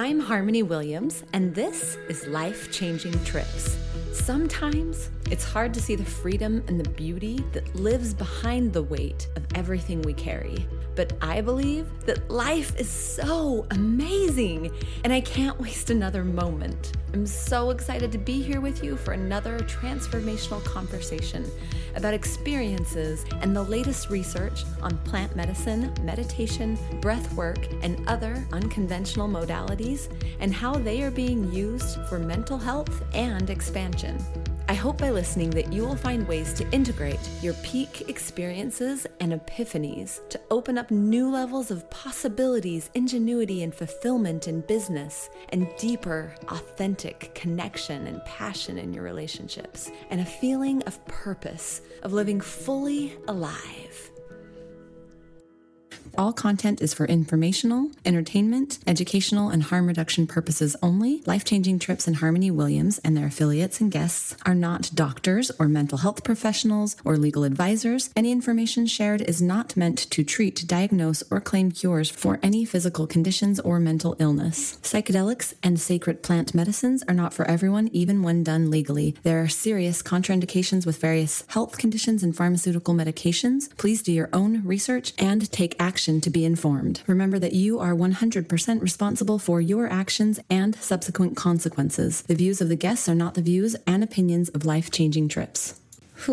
I'm Harmony Williams, and this is Life Changing Trips. Sometimes it's hard to see the freedom and the beauty that lives behind the weight of everything we carry. But I believe that life is so amazing, and I can't waste another moment. I'm so excited to be here with you for another transformational conversation about experiences and the latest research on plant medicine, meditation, breath work, and other unconventional modalities, and how they are being used for mental health and expansion. I hope by listening that you will find ways to integrate your peak experiences and epiphanies to open up new levels of possibilities, ingenuity, and fulfillment in business, and deeper, authentic connection and passion in your relationships, and a feeling of purpose, of living fully alive. All content is for informational, entertainment, educational, and harm reduction purposes only. Life Changing Trips and Harmony Williams and their affiliates and guests are not doctors or mental health professionals or legal advisors. Any information shared is not meant to treat, diagnose, or claim cures for any physical conditions or mental illness. Psychedelics and sacred plant medicines are not for everyone, even when done legally. There are serious contraindications with various health conditions and pharmaceutical medications. Please do your own research and take action to be informed. Remember that you are 100% responsible for your actions and subsequent consequences. The views of the guests are not the views and opinions of life changing trips.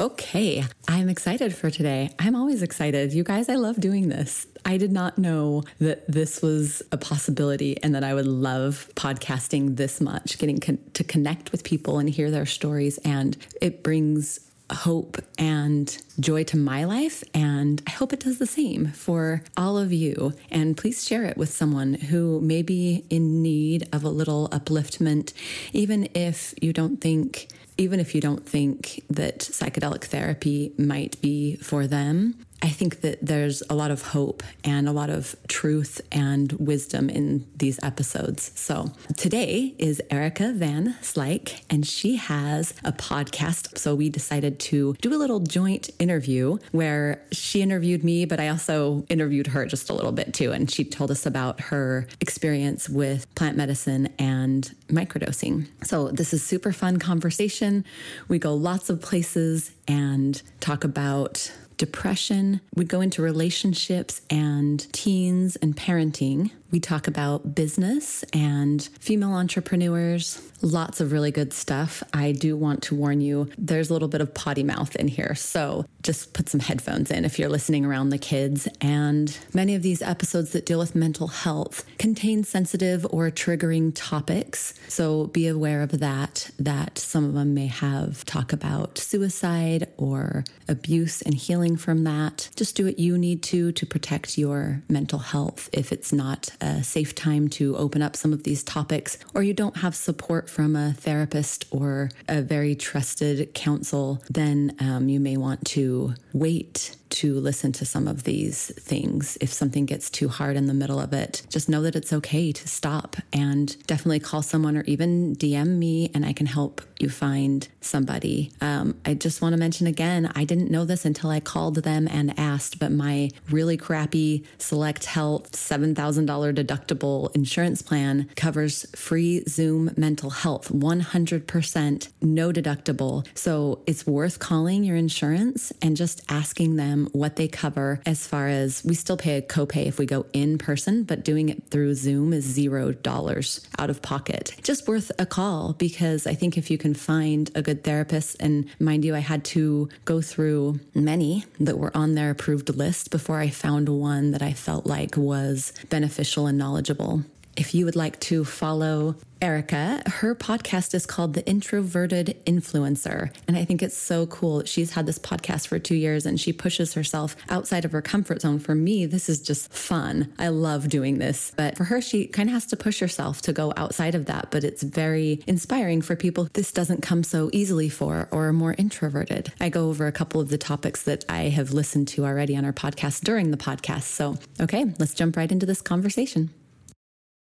Okay, I'm excited for today. I'm always excited. You guys, I love doing this. I did not know that this was a possibility and that I would love podcasting this much, getting con- to connect with people and hear their stories. And it brings hope and joy to my life. And I hope it does the same for all of you. And please share it with someone who may be in need of a little upliftment, even if you don't think. Even if you don't think that psychedelic therapy might be for them, I think that there's a lot of hope and a lot of truth and wisdom in these episodes. So today is Erica Van Slyke, and she has a podcast. So we decided to do a little joint interview where she interviewed me, but I also interviewed her just a little bit too. And she told us about her experience with plant medicine and microdosing. So this is super fun conversation. We go lots of places and talk about depression. We go into relationships and teens and parenting. We talk about business and female entrepreneurs, lots of really good stuff. I do want to warn you, there's a little bit of potty mouth in here. So just put some headphones in if you're listening around the kids. And many of these episodes that deal with mental health contain sensitive or triggering topics. So be aware of that, that some of them may have talk about suicide or abuse and healing from that. Just do what you need to to protect your mental health if it's not a safe time to open up some of these topics, or you don't have support from a therapist or a very trusted counsel, then um, you may want to wait to listen to some of these things. If something gets too hard in the middle of it, just know that it's okay to stop and definitely call someone or even DM me and I can help you find somebody. Um, I just want to mention again, I didn't know this until I called them and asked, but my really crappy Select Health $7,000 deductible insurance plan covers free Zoom mental health, 100% no deductible. So it's worth calling your insurance and just asking them what they cover as far as we still pay a copay if we go in person, but doing it through Zoom is zero dollars out of pocket. Just worth a call because I think if you can find a good therapist, and mind you, I had to go through many that were on their approved list before I found one that I felt like was beneficial and knowledgeable. If you would like to follow Erica, her podcast is called The Introverted Influencer. And I think it's so cool. She's had this podcast for two years and she pushes herself outside of her comfort zone. For me, this is just fun. I love doing this. But for her, she kind of has to push herself to go outside of that. But it's very inspiring for people this doesn't come so easily for or are more introverted. I go over a couple of the topics that I have listened to already on our podcast during the podcast. So, okay, let's jump right into this conversation.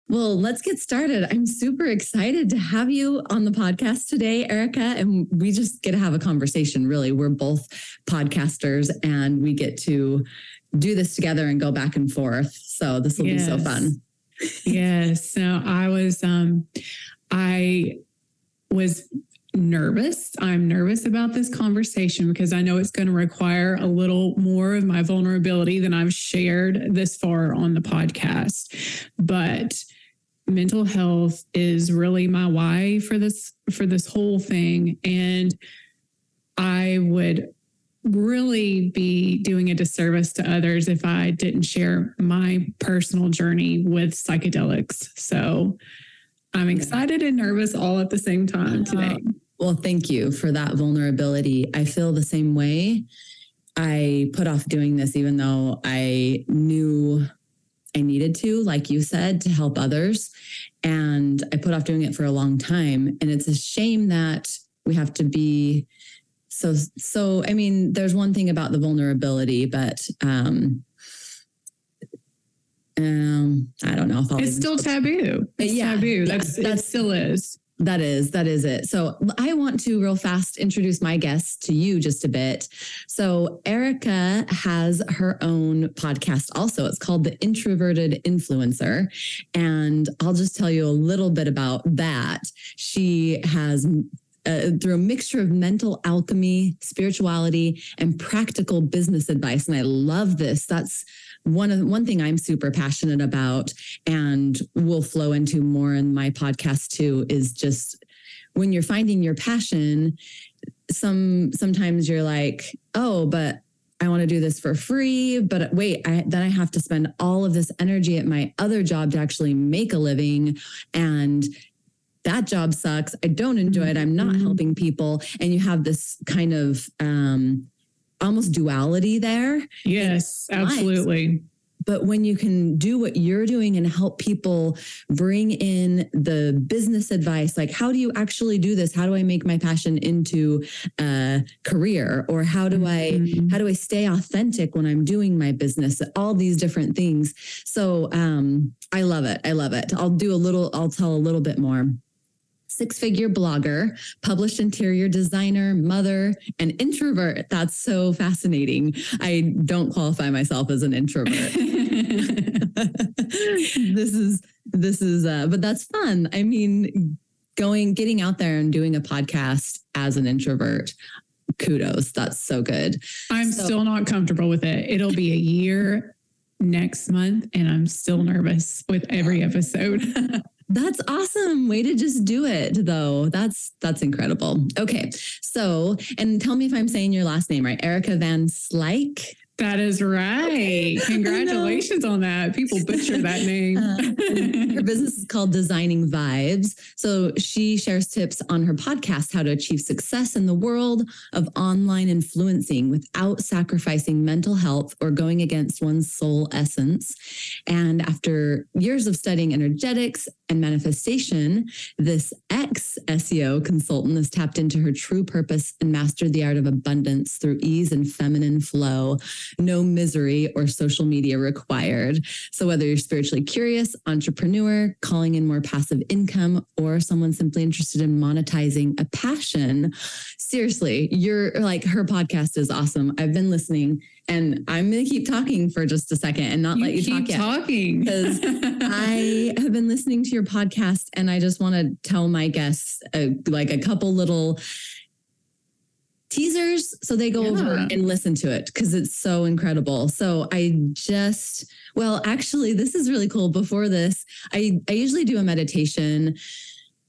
Well, let's get started. I'm super excited to have you on the podcast today, Erica. And we just get to have a conversation, really. We're both podcasters and we get to do this together and go back and forth. So this will yes. be so fun. yes. So I was, um, I was nervous. I'm nervous about this conversation because I know it's going to require a little more of my vulnerability than I've shared this far on the podcast. But mental health is really my why for this for this whole thing and I would really be doing a disservice to others if I didn't share my personal journey with psychedelics. So I'm excited and nervous all at the same time today. Well, thank you for that vulnerability. I feel the same way. I put off doing this even though I knew I needed to, like you said, to help others. And I put off doing it for a long time. And it's a shame that we have to be so so i mean there's one thing about the vulnerability but um um i don't know if I'll it's still taboo it's yeah, taboo yeah, that's that still is that is that is it. So i want to real fast introduce my guests to you just a bit. So erica has her own podcast also. It's called the introverted influencer. And i'll just tell you a little bit about that. She has uh, through a mixture of mental alchemy, spirituality, and practical business advice. And I love this. That's one of one thing I'm super passionate about, and will flow into more in my podcast too. Is just when you're finding your passion. Some sometimes you're like, oh, but I want to do this for free, but wait, I, then I have to spend all of this energy at my other job to actually make a living. And that job sucks. I don't enjoy it. I'm not mm-hmm. helping people. And you have this kind of um, almost duality there. Yes, absolutely. But when you can do what you're doing and help people bring in the business advice, like how do you actually do this? How do I make my passion into a career? Or how do mm-hmm. I how do I stay authentic when I'm doing my business? All these different things. So um, I love it. I love it. I'll do a little, I'll tell a little bit more six figure blogger, published interior designer, mother, and introvert. That's so fascinating. I don't qualify myself as an introvert. this is, this is, uh, but that's fun. I mean, going, getting out there and doing a podcast as an introvert kudos. That's so good. I'm so, still not comfortable with it. It'll be a year next month, and I'm still nervous with every episode. That's awesome. Way to just do it though. That's that's incredible. Okay. So, and tell me if I'm saying your last name right. Erica Van Slyke. That is right. Congratulations on that. People butcher that name. uh, her business is called Designing Vibes. So she shares tips on her podcast how to achieve success in the world of online influencing without sacrificing mental health or going against one's soul essence. And after years of studying energetics and manifestation, this ex SEO consultant has tapped into her true purpose and mastered the art of abundance through ease and feminine flow no misery or social media required. So, whether you're spiritually curious, entrepreneur, calling in more passive income, or someone simply interested in monetizing a passion, seriously, you're like, her podcast is awesome. I've been listening and I'm going to keep talking for just a second and not you let you keep talk yet. talking because I have been listening to your podcast and I just want to tell my guests uh, like a couple little teasers so they go yeah. over and listen to it because it's so incredible so i just well actually this is really cool before this i i usually do a meditation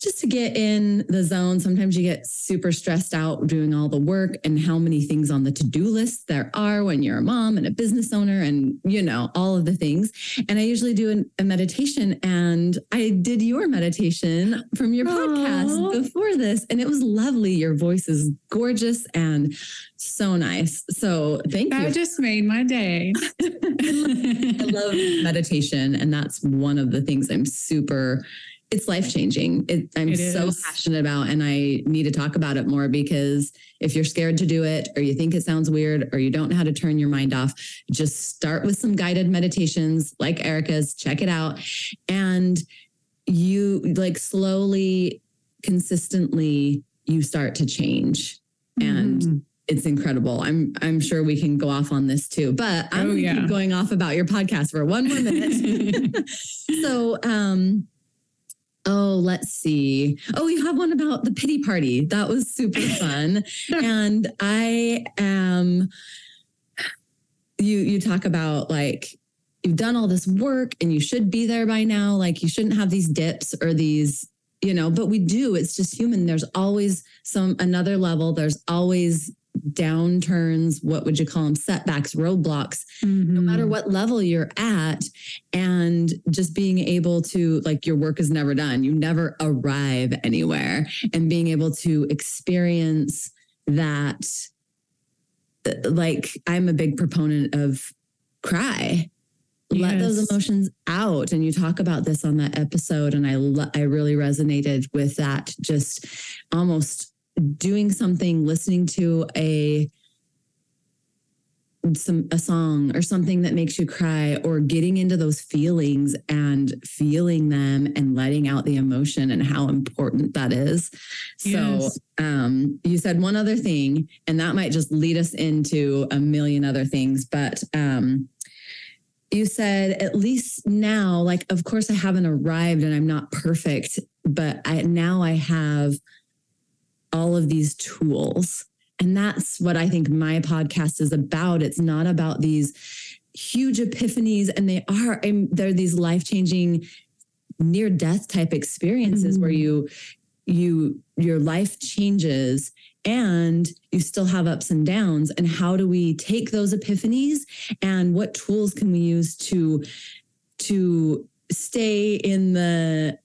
just to get in the zone. Sometimes you get super stressed out doing all the work and how many things on the to do list there are when you're a mom and a business owner and, you know, all of the things. And I usually do an, a meditation and I did your meditation from your Aww. podcast before this and it was lovely. Your voice is gorgeous and so nice. So thank that you. That just made my day. I love meditation. And that's one of the things I'm super it's life changing. It, I'm it so passionate about, and I need to talk about it more because if you're scared to do it, or you think it sounds weird, or you don't know how to turn your mind off, just start with some guided meditations like Erica's. Check it out, and you like slowly, consistently, you start to change, and mm. it's incredible. I'm I'm sure we can go off on this too, but I'm Oh, yeah. going off about your podcast for one more minute. so um oh let's see. Oh you have one about the pity party. That was super fun. And i am you you talk about like you've done all this work and you should be there by now. Like you shouldn't have these dips or these you know but we do. It's just human. There's always some another level. There's always downturns what would you call them setbacks roadblocks no matter what level you're at and just being able to like your work is never done. You never arrive anywhere. And being able to experience that uh, like i'm a big proponent of cry. Let those emotions out. And you talk about this on that episode and i lo- i really resonated with that just almost doing something listening to a some a song or something that makes you cry or getting into those feelings and feeling them and letting out the emotion and how important that is. So um you said one other thing and that might just lead us into a million other things but um you said at least now like of course I haven't arrived and I'm not perfect but I now I have all of these tools and that's what I think my podcast is about. It's not about these huge epiphanies, and they are, and they're these life changing, near death type experiences Mhm. where you, you, your life changes and you still have ups and downs. And how do we take those epiphanies and what tools can we use to, to stay in the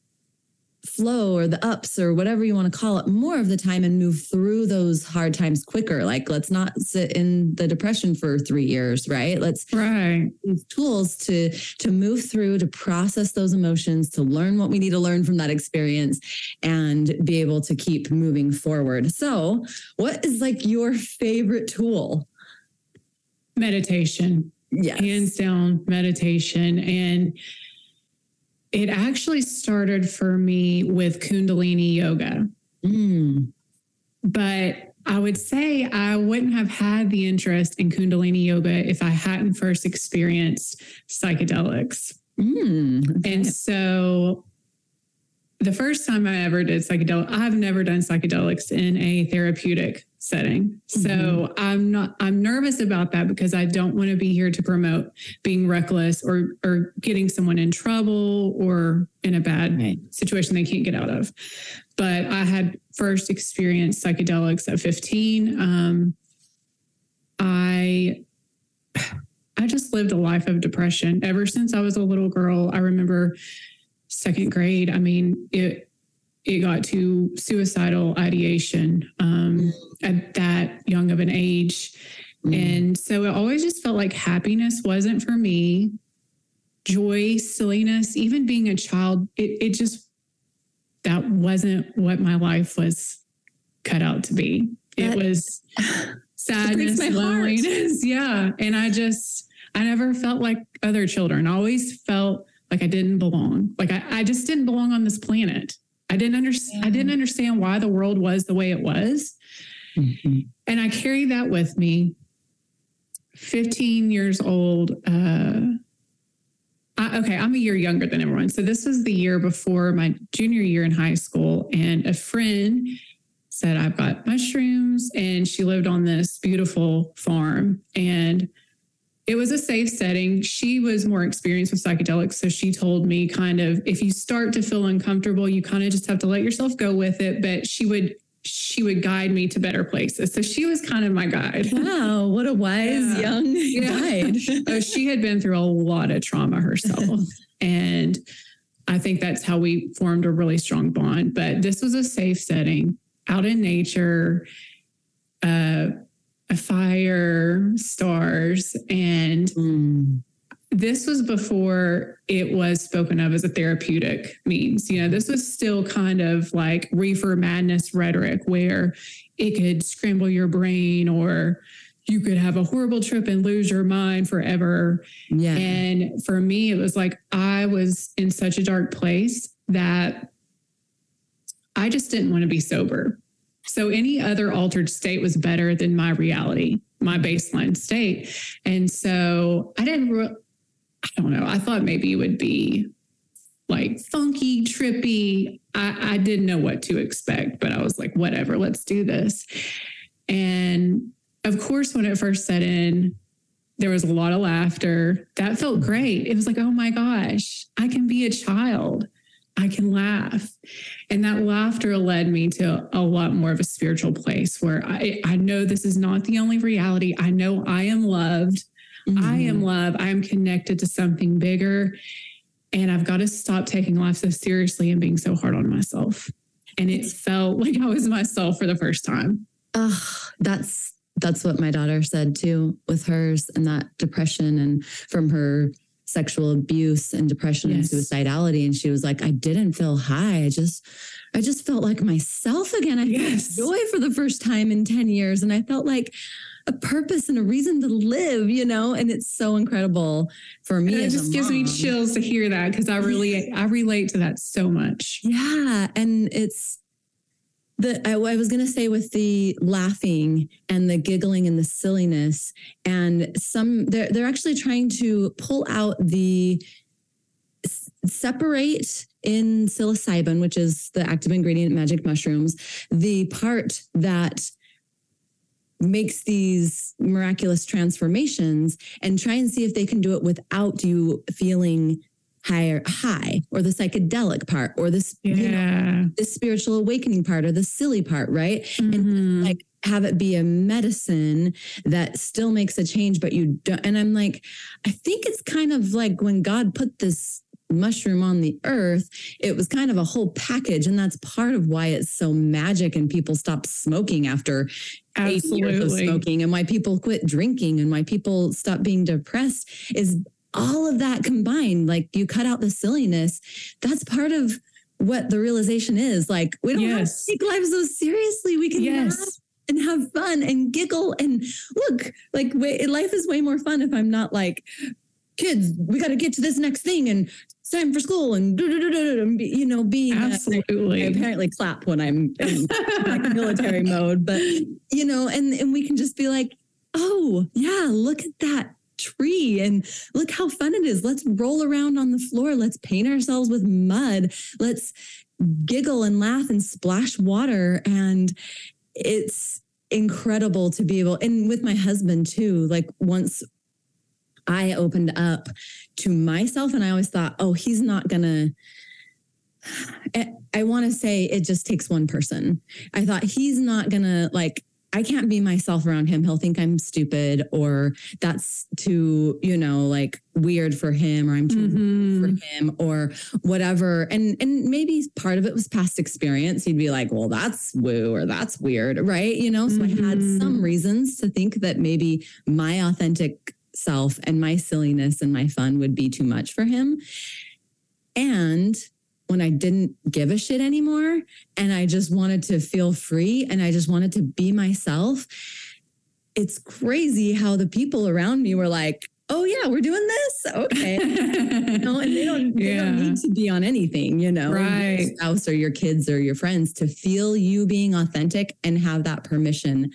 flow or the ups or whatever you want to call it more of the time and move through those hard times quicker. Like let's not sit in the depression for 3 years right? Let's right. use tools to to move through to process those emotions to learn what we need to learn from that experience and be able to keep moving forward. So what is like your favorite tool? Meditation. Yes. Hands down meditation. And it actually started for me with kundalini yoga Mm. but i would say i wouldn't have had the interest in kundalini yoga if i hadn't first experienced psychedelics Mm. Okay. and so the first time I ever did psychedelic, I've never done psychedelics in a therapeutic setting. So I'm not I'm nervous about that because I don't want to be here to promote being reckless or or getting someone in trouble or in a bad Right. situation they can't get out of. But I had first experienced psychedelics at 15. Um, I I just lived a life of depression ever since I was a little girl. I remember second grade. I mean, it it got to suicidal ideation um, at that young of an age, Mm. and so it always just felt like happiness wasn't for me. Joy, silliness, even being a child, it it just that wasn't what my life was cut out to be. That- it was sadness, my heart. loneliness. Yeah. And I just, I never felt like other children. I always felt like I didn't belong. Like I, I just didn't belong on this planet. I didn't understand. I didn't understand why the world was the way it was. Mhm. And I carried that with me. 15 years old. Uh, I, okay, I'm a year younger than everyone. So this was the year before my junior year in high school. And a friend said, I've got mushrooms. And she lived on this beautiful farm. And it was a safe setting. She was more experienced with psychedelics. So she told me kind of if you start to feel uncomfortable, you kind of just have to let yourself go with it. But she would she would guide me to better places. So she was kind of my guide. Wow, what a wise Yeah. young Yeah. guide. Oh, she had been through a lot of trauma herself. and I think that's how we formed a really strong bond. But this was a safe setting out in nature, uh, fire, stars. And Mm. this was before it was spoken of as a therapeutic means. You know, this was still kind of like reefer madness rhetoric where it could scramble your brain or you could have a horrible trip and lose your mind forever. Yeah. And for me, it was like I was in such a dark place that I just didn't want to be sober. So any other altered state was better than my reality, my baseline state. And so I didn't, re- I don't know, I thought maybe it would be like funky, trippy. I, I didn't know what to expect, but I was like, whatever, let's do this. And of course, when it first set in, there was a lot of laughter. That felt great. It was like, oh my gosh, I can be a child. I can laugh. And that laughter led me to a lot more of a spiritual place where I, I know this is not the only reality. I know I am loved. Mm-hmm. I am loved. I am connected to something bigger. And I've got to stop taking life so seriously and being so hard on myself. And it felt like I was myself for the first time. Oh, that's that's what my daughter said too with hers and that depression and from her sexual abuse and depression yes. and suicidality. And she was like i didn't feel high. I just i just felt like myself again. I yes. felt joy for the first time in 10 years. And i felt like a purpose and a reason to live you know? And it's so incredible for me it just gives me chills to hear that because i really i relate to that so much. Yeah. And it's the I, I was going to say with the laughing and the giggling and the silliness and some they're they're actually trying to pull out the separate in psilocybin which is the active ingredient magic mushrooms the part that makes these miraculous transformations and try and see if they can do it without you feeling higher high or the psychedelic part or this yeah. you know, the spiritual awakening part or the silly part right mm-hmm. and like have it be a medicine that still makes a change but you don't and i'm like i think it's kind of like when god put this mushroom on the earth it was kind of a whole package and that's part of why it's so magic and people stop smoking after Absolutely. eight years of smoking and why people quit drinking and why people stop being depressed is all of that combined, like you cut out the silliness, that's part of what the realization is. Like we don't yes. have to take life so seriously. We can yes. and have fun and giggle and look like life is way more fun if I'm not like kids. We got to get to this next thing and it's time for school and you know being absolutely I apparently clap when I'm in like military mode, but you know, and and we can just be like, oh yeah, look at that tree and look how fun it is. Let's roll around on the floor. Let's paint ourselves with mud. Let's giggle and laugh and splash water. And it's incredible to be able, and with my husband too, like once I opened up to myself and I always thought, oh, he's not going to. I want to say it just takes one person. I thought he's not going to like I can't be myself around him. He'll think I'm stupid or that's too, you know, like weird for him or I'm too mm-hmm. for him or whatever. And and maybe part of it was past experience. He'd be like, well, that's woo or that's weird, right? You know, so mm-hmm. I had mm-hmm. some reasons to think that maybe my authentic self and my silliness and my fun would be too much for him. And when I didn't give a shit anymore and I just wanted to feel free and I just wanted to be myself. It's crazy how the people around me were like, oh yeah, we're doing this. Okay. you know, and they don't, they yeah. don't need to be on anything, you know, right. your spouse or your kids or your friends to feel you being authentic and have that permission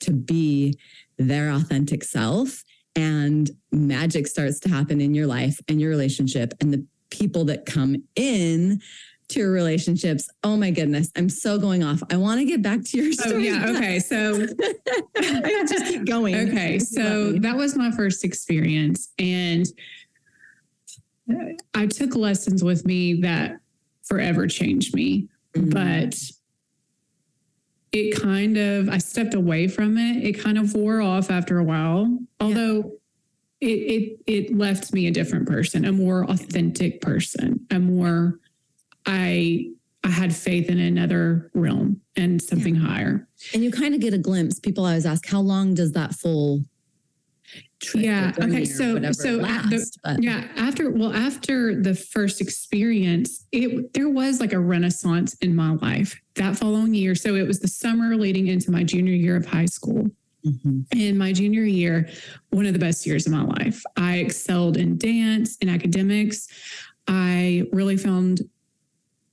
to be their authentic self. And magic starts to happen in your life and your relationship. And the people that come in to your relationships. Oh my goodness, I'm so going off. I want to get back to your story. Oh, yeah. Okay. So I just keep going. Okay. So that was my first experience. And I took lessons with me that forever changed me. Mm-hmm. But it kind of, I stepped away from it. It kind of wore off after a while. Although it, it it left me a different person, a more authentic person, a more I I had faith in another realm and something yeah. higher. And you kind of get a glimpse. People always ask, how long does that full yeah okay so so last, the, yeah after well after the first experience it there was like a renaissance in my life that following year so it was the summer leading into my junior year of high school Mm-hmm. In my junior year, one of the best years of my life. I excelled in dance, in academics. I really found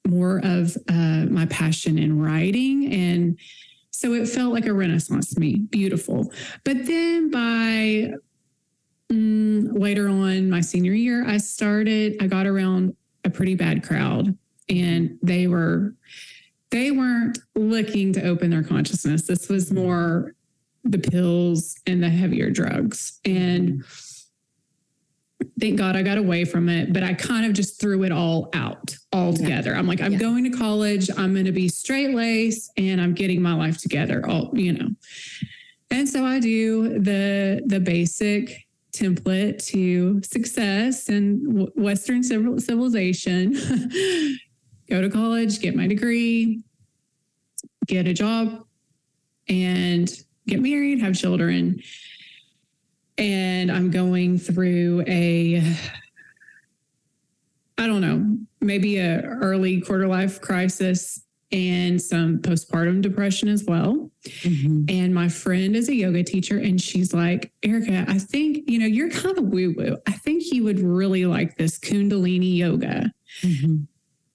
more of uh, my passion in writing and So it felt like a renaissance to me, beautiful. But then by mm, later on, my senior year, I started, I got around a pretty bad crowd and they were, they weren't looking to open their consciousness. This was more the pills and the heavier drugs. And thank God I got away from it, but I kind of just threw it all out altogether. Yeah. I'm like, I'm yeah. going to college, I'm going to be straight lace and I'm getting my life together, all, you know. And so I do the the basic template to success and Western civilization. Go to college, get my degree, get a job, and get married, have children. And I'm going through a, I don't know, maybe a early quarter life crisis and some postpartum depression as well. Mm-hmm. And my friend is a yoga teacher, and she's like, Erica, I think, you know, you're kind of woo woo. I think you would really like this Kundalini yoga. Mm-hmm.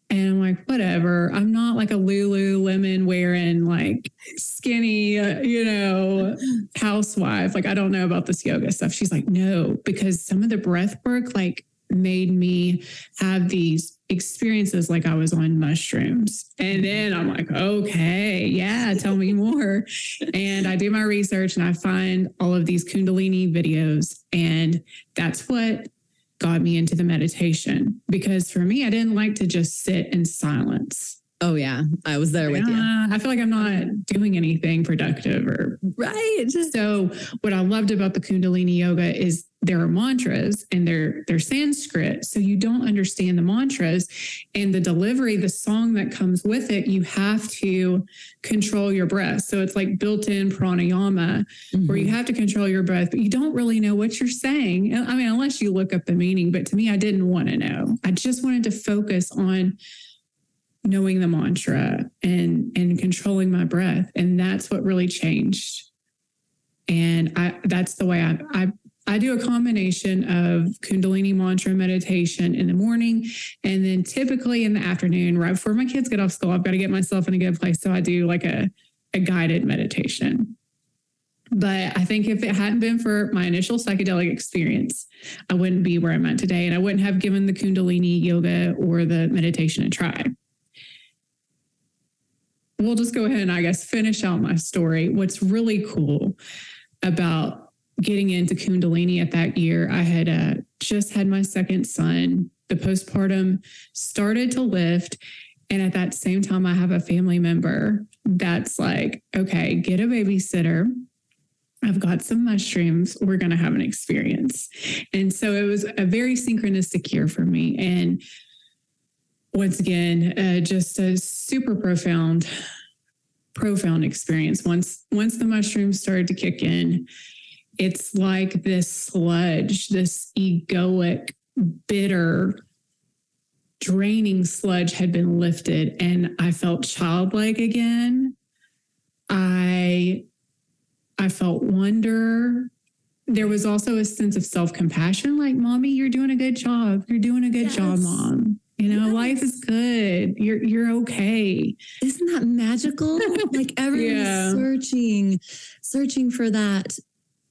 And I'm like, whatever. I'm not like a Lululemon wearing like skinny, uh, you know, housewife. Like, I don't know about this yoga stuff. She's like, no, because some of the breath work like made me have these experiences like I was on mushrooms. And then I'm like, okay, yeah, tell me more. and I do my research and I find all of these Kundalini videos. And that's what got me into the meditation because for me, I didn't like to just sit in silence. Oh yeah, I was there with you. I feel like I'm not doing anything productive or right. So what I loved about the Kundalini yoga is there are mantras and they're they're Sanskrit, so you don't understand the mantras and the delivery, the song that comes with it. You have to control your breath. So it's like built-in pranayama, mm-hmm. where you have to control your breath, but you don't really know what you're saying. I mean, unless you look up the meaning. But to me, I didn't want to know. I just wanted to focus on knowing the mantra and and controlling my breath and that's what really changed and i that's the way i i I do a combination of Kundalini mantra meditation in the morning and then typically in the afternoon, right before my kids get off school. I've got to get myself in a good place. So I do like a, a guided meditation. But I think if it hadn't been for my initial psychedelic experience, I wouldn't be where I'm at today. And I wouldn't have given the Kundalini yoga or the meditation a try we'll just go ahead and I guess finish out my story. What's really cool about getting into Kundalini at that year, I had uh, just had my second son. The postpartum started to lift. And at that same time, I have a family member that's like, okay, get a babysitter. I've got some mushrooms. We're going to have an experience. And so it was a very synchronistic year for me. And once again, uh, just a super profound, profound experience. Once once the mushrooms started to kick in, it's like this sludge, this egoic, bitter, draining sludge had been lifted, and I felt childlike again. I I felt wonder. There was also a sense of self compassion, like, "Mommy, you're doing a good job. You're doing a good yes. job, mom." You know, yes. life is good. You're you're okay. Isn't that magical? like everyone's yeah. searching, searching for that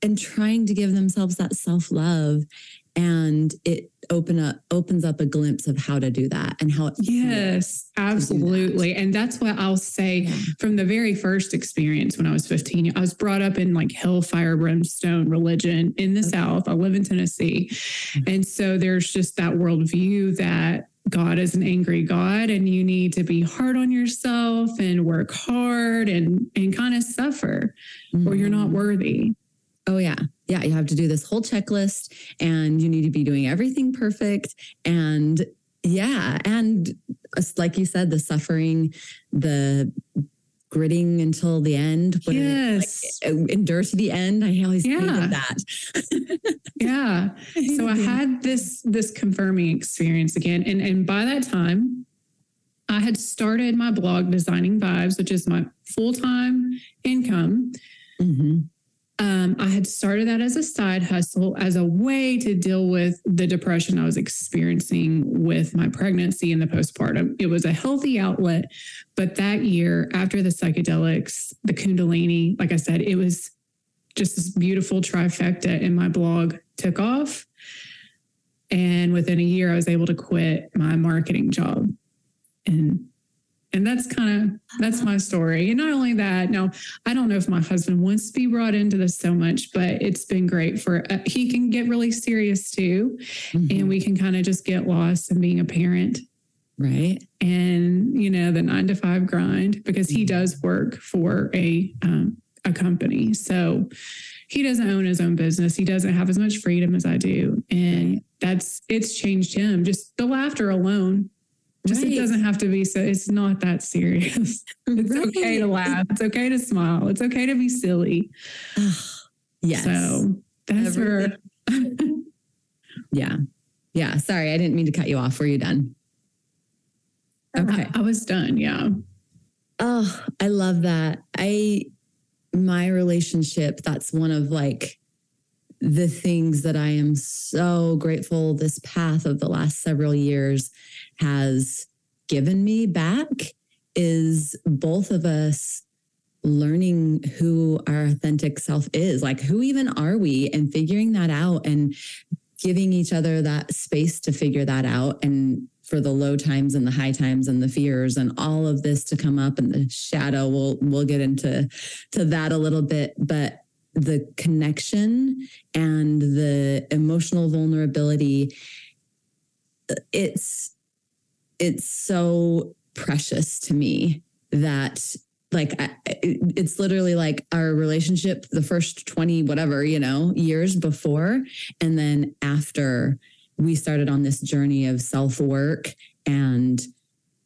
and trying to give themselves that self-love. And it open up opens up a glimpse of how to do that and how it yes absolutely that. and that's what i'll say yeah. from the very first experience when i was 15 i was brought up in like hellfire brimstone religion in the okay. south i live in tennessee mm-hmm. and so there's just that worldview that God is an angry God and you need to be hard on yourself and work hard and and kind of suffer mm-hmm. or you're not mm-hmm. worthy. Oh yeah. Yeah, you have to do this whole checklist and you need to be doing everything perfect and yeah, and like you said the suffering, the gritting until the end. yes. Like, endure to the end. I always yeah. that. yeah. So I had this this confirming experience again. And and by that time, I had started my blog Designing Vibes, which is my full-time income. Mm-hmm. Um, I had started that as a side hustle, as a way to deal with the depression I was experiencing with my pregnancy and the postpartum. It was a healthy outlet. But that year, after the psychedelics, the Kundalini, like I said, it was just this beautiful trifecta, and my blog took off. And within a year, I was able to quit my marketing job. And and that's kind of that's my story. And not only that now i don't know if my husband wants to be brought into this so much but it's been great for uh, he can get really serious too. Mm-hmm. and we can kind of just get lost in being a parent. Right. And you know the nine to five grind because he mm-hmm. does work for a um, a company. So he doesn't own his own business. He doesn't have as much freedom as i do. And that's it's changed him. Just the laughter alone just right. it doesn't have to be so it's not that serious. it's right. okay to laugh. It's okay to smile. It's okay to be silly. yes. So that's Everything. her. yeah. Yeah. Sorry, I didn't mean to cut you off. Were you done? Uh, okay. I, I was done. Yeah. Oh, I love that. I my relationship, that's one of like the things that I am so grateful this path of the last several years has given me back is both of us learning who our authentic self is. Like who even are we? And figuring that out and giving each other that space to figure that out. And for the low times and the high times and the fears and all of this to come up and the shadow we'll we'll get into to that a little bit. But the connection and the emotional vulnerability it's it's so precious to me that like it's literally like our relationship the first 20 whatever you know years before and then after we started on this journey of self work and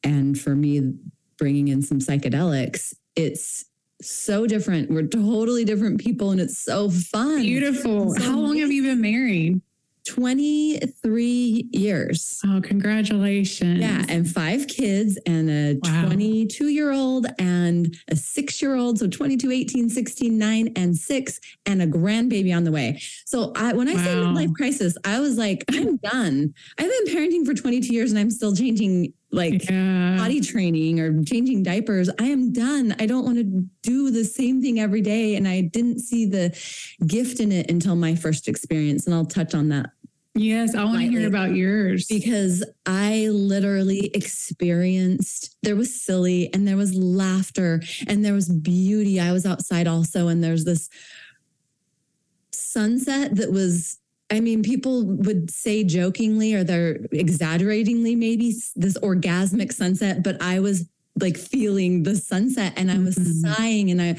and for me bringing in some psychedelics it's so different we're totally different people and it's so fun beautiful so how long have you been married 23 years. Oh, congratulations. Yeah. And five kids and a 22 wow. year old and a six year old. So 22, 18, 16, 9, and six, and a grandbaby on the way. So I, when I wow. say midlife crisis, I was like, I'm done. I've been parenting for 22 years and I'm still changing like yeah. potty training or changing diapers. I am done. I don't want to do the same thing every day. And I didn't see the gift in it until my first experience. And I'll touch on that Yes, I want to hear about yours. Because I literally experienced there was silly and there was laughter and there was beauty. I was outside also, and there's this sunset that was I mean, people would say jokingly or they're exaggeratingly, maybe this orgasmic sunset, but I was like feeling the sunset and I was mm-hmm. sighing and I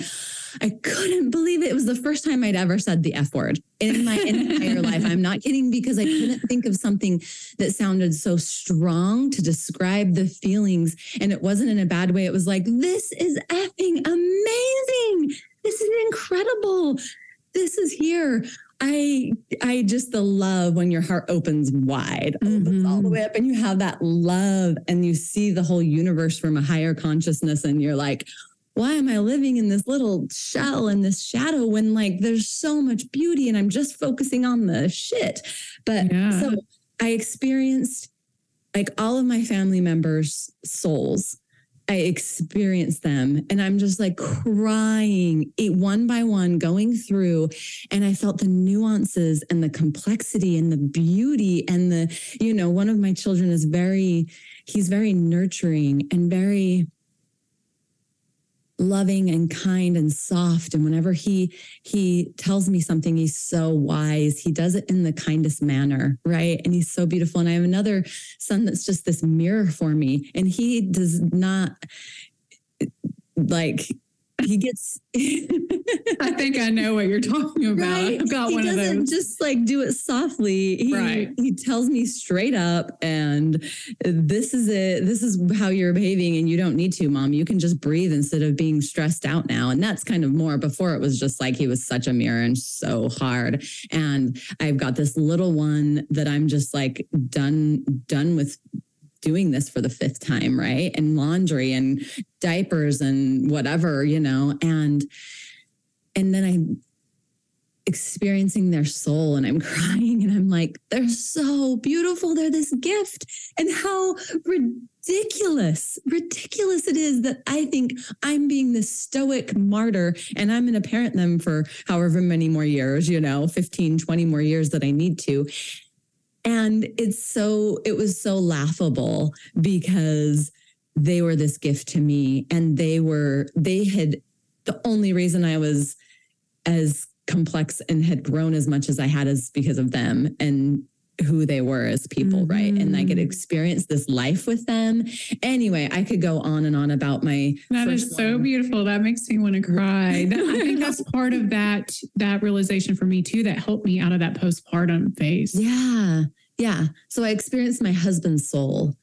I couldn't believe it. It was the first time I'd ever said the F word in my entire life. I'm not kidding because I couldn't think of something that sounded so strong to describe the feelings. And it wasn't in a bad way. It was like, this is effing amazing. This is incredible. This is here. I I just the love when your heart opens wide, mm-hmm. opens all the mm-hmm. way up, and you have that love, and you see the whole universe from a higher consciousness, and you're like, why am I living in this little shell and this shadow when like there's so much beauty and I'm just focusing on the shit? But yeah. so I experienced like all of my family members' souls. I experienced them and I'm just like crying it one by one going through and I felt the nuances and the complexity and the beauty and the you know one of my children is very he's very nurturing and very loving and kind and soft. And whenever he he tells me something he's so wise. He does it in the kindest manner right? And he's so beautiful. And i have another son that's just this mirror for me. And he does not like he gets I think I know what you're talking about. Right? I've got he one of those. Just like do it softly. He, right. He tells me straight up, and this is it. This is how you're behaving, and you don't need to, mom. You can just breathe instead of being stressed out now. And that's kind of more. Before it was just like he was such a mirror and so hard. And I've got this little one that I'm just like done done with doing this for the fifth time, right? And laundry and diapers and whatever, you know. And and then I'm experiencing their soul and I'm crying and I'm like, they're so beautiful. They're this gift. And how ridiculous, ridiculous it is that I think I'm being this stoic martyr and I'm going to parent them for however many more years, you know, 15, 20 more years that I need to. And it's so, it was so laughable because they were this gift to me and they were, they had, the only reason I was as complex and had grown as much as I had is because of them and who they were as people, mm-hmm. right? And I could mm-hmm. experience this life with them. Anyway, I could go on and on about my That is so one. beautiful. That makes me want to cry. I think that's part of that that realization for me too that helped me out of that postpartum phase. Yeah. Yeah. So I experienced my husband's soul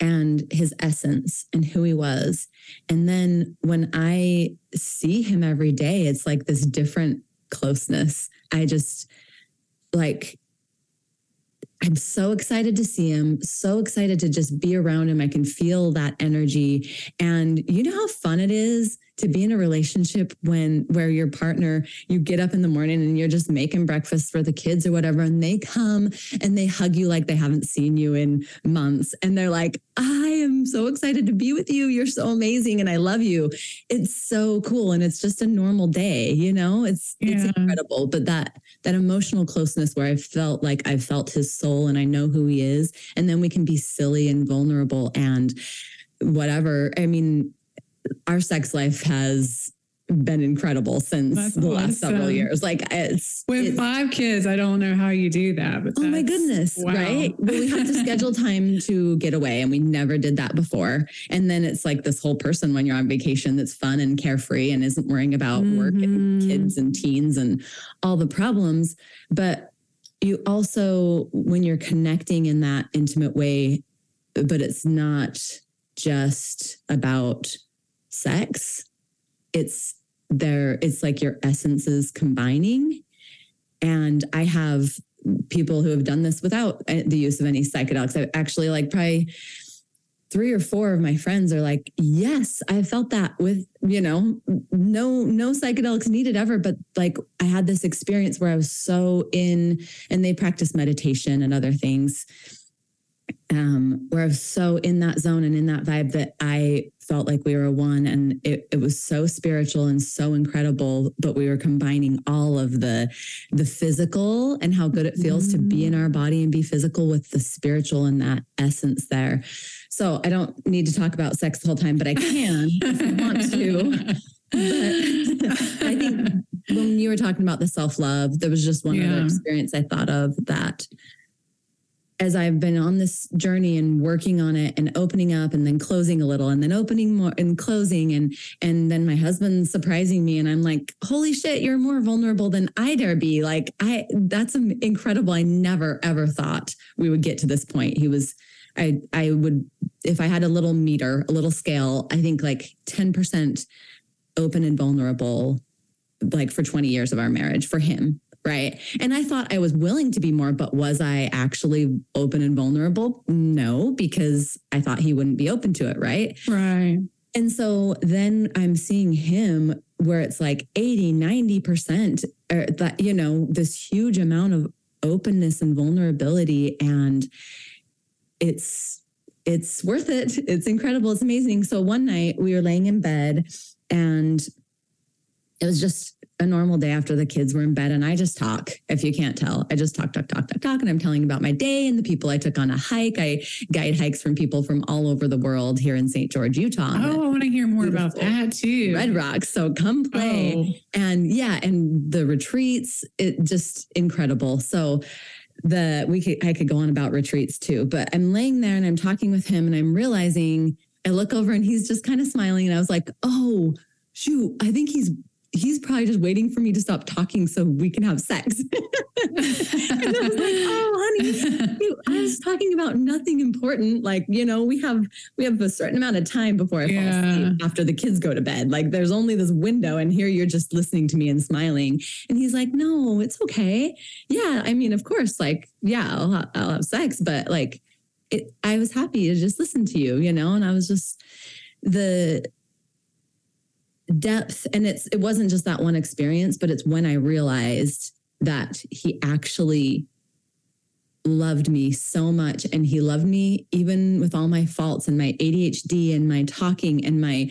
and his essence and who he was. And then when I see him every day, it's like this different closeness. I just like I'm so excited to see him, so excited to just be around him. I can feel that energy. And you know how fun it is to be in a relationship when where your partner you get up in the morning and you're just making breakfast for the kids or whatever and they come and they hug you like they haven't seen you in months. And they're like I am so excited to be with you. You're so amazing and I love you. It's so cool and it's just a normal day you know? It's yeah. it's incredible but that that emotional closeness where I felt like I felt his soul and I know who he is and then we can be silly and vulnerable and whatever. I mean our sex life has been incredible since That's the last several years. Like it's with it's, five kids, I don't know how you do that. But oh my goodness, wow. right? But we have to schedule time to get away, and we never did that before. And then it's like this whole person when you're on vacation that's fun and carefree and isn't worrying about mm-hmm. work and mm-hmm. kids and teens and all the problems. But you also, when you're connecting in that intimate way, but it's not just about sex. It's there, it's like your essences combining. And I have people who have done this without uh, the use of any psychedelics. I actually like probably three or four of my friends are like, yes, I felt that with, you know, no, no psychedelics needed ever. But like I had this experience where I was so in, and they practice meditation and other things um, where I was so in that zone and in that vibe that I felt like we were one. And it, it was so spiritual and so incredible, but we were combining all of the the physical and how good it feels mm-hmm. to be in our body and be physical with the spiritual and that essence there. So I don't need to talk about sex the whole time, but I can if I want to. But I think when you were talking about the self love, there was just one yeah. other experience I thought of that as I've been on this journey and working on it and opening up and then closing a little and then opening more and closing and and then my husband surprising me and I'm like, holy shit, you're more vulnerable than I dare be. Like I that's incredible. I never ever thought we would get to this point. He was I I would if I had a little meter, a little scale, I think like 10% open and vulnerable like for 20 years of our marriage for him right? And I thought I was willing to be more, but was I actually open and vulnerable? No, because I thought he wouldn't be open to it, right? Right. And so then I'm seeing him where it's like 80, 90% or er, that, you know, this huge amount of openness and vulnerability. And it's, it's worth it. It's incredible. It's amazing. So one night we were laying in bed and it was just a normal day after the kids were in bed and I just talk. If you can't tell, I just talk, talk, talk, talk, talk. And I'm telling about my day and the people I took on a hike. I guide hikes from people from all over the world here in St. George, Utah. Oh, I want to hear more about that too. Red Rocks. So come play. Oh. And yeah, and the retreats, it just incredible. So the we could I could go on about retreats too, but I'm laying there and I'm talking with him and I'm realizing I look over and he's just kind of smiling and I was like, "Oh, shoot, I think he's he's probably just waiting for me to stop talking so we can have sex. and I was like, oh, honey, you, I was talking about nothing important. Like, you know, we have we have a certain amount of time before I fall yeah. asleep after the kids go to bed. Like, there's only this window, and here you're just listening to me and smiling. And he's like, no, it's okay. Yeah, I mean, of course, like, yeah, I'll, I'll have sex, but like, it, I was happy to just listen to you, you know, and I was just the depth. And it's it wasn't just that one experience but it's when i realized that he actually loved me so much. And he loved me even with all my faults and my ADHD and my talking and my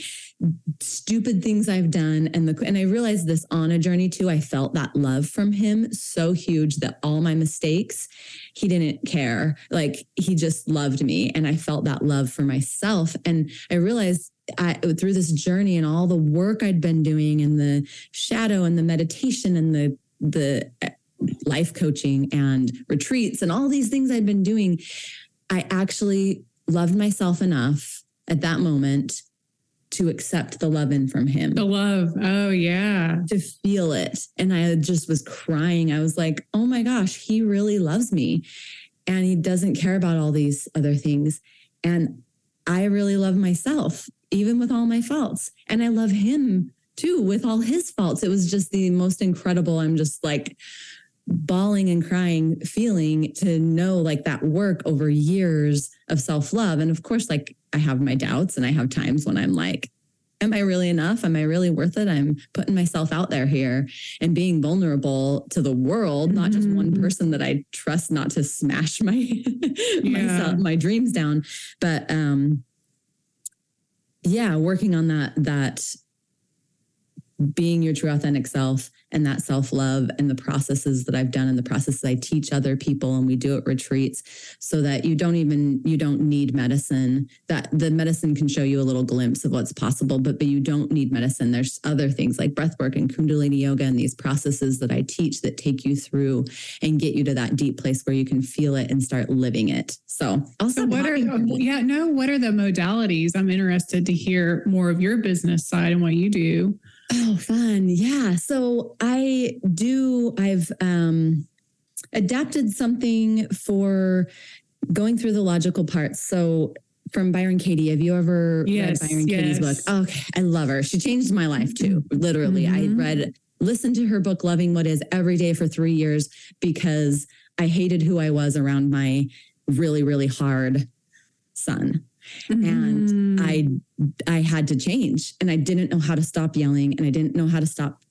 stupid things I've done. And the and I realized this on a journey too I felt that love from him so huge that all my mistakes he didn't care. Like he just loved me and I felt that love for myself. And I realized I, through this journey and all the work I'd been doing and the shadow and the meditation and the the life coaching and retreats and all these things I'd been doing, I actually loved myself enough at that moment to accept the love in from him. The love. Oh, yeah. To feel it. And I just was crying. I was like, oh my gosh, he really loves me. And he doesn't care about all these other things. And I really love myself, even with all my faults. And I love him too, with all his faults. It was just the most incredible. I'm just like, bawling and crying feeling to know like that work over years of self love. And of course, like I have my doubts and I have times when I'm like, am I really enough? Am I really worth it? I'm putting myself out there here and being vulnerable to the world, not just one mm-hmm. person that I trust not to smash my yeah. myself, my dreams down. But um yeah, working on that that being your true authentic self and that self love and the processes that I've done and the processes I teach other people and we do at retreats so that you don't even you don't need medicine that the medicine can show you a little glimpse of what's possible but but you don't need medicine. There's other things like breath work and kundalini yoga and these processes that I teach that take you through and get you to that deep place where you can feel it and start living it. So also what are yeah no what are the modalities? I'm interested to hear more of your business side and what you do Oh, fun. Yeah. So I do, I've um, adapted something for going through the logical parts. So from Byron Katie, have you ever yes, read Byron yes. Katie's book? Okay. I love her. She changed my life too. Literally. Mm-hmm. I read, listened to her book, Loving What Is, every day for three years because I hated who I was around my really, really hard son. Mm-hmm. And I I had to change and I didn't know how to stop yelling and I didn't know how to stop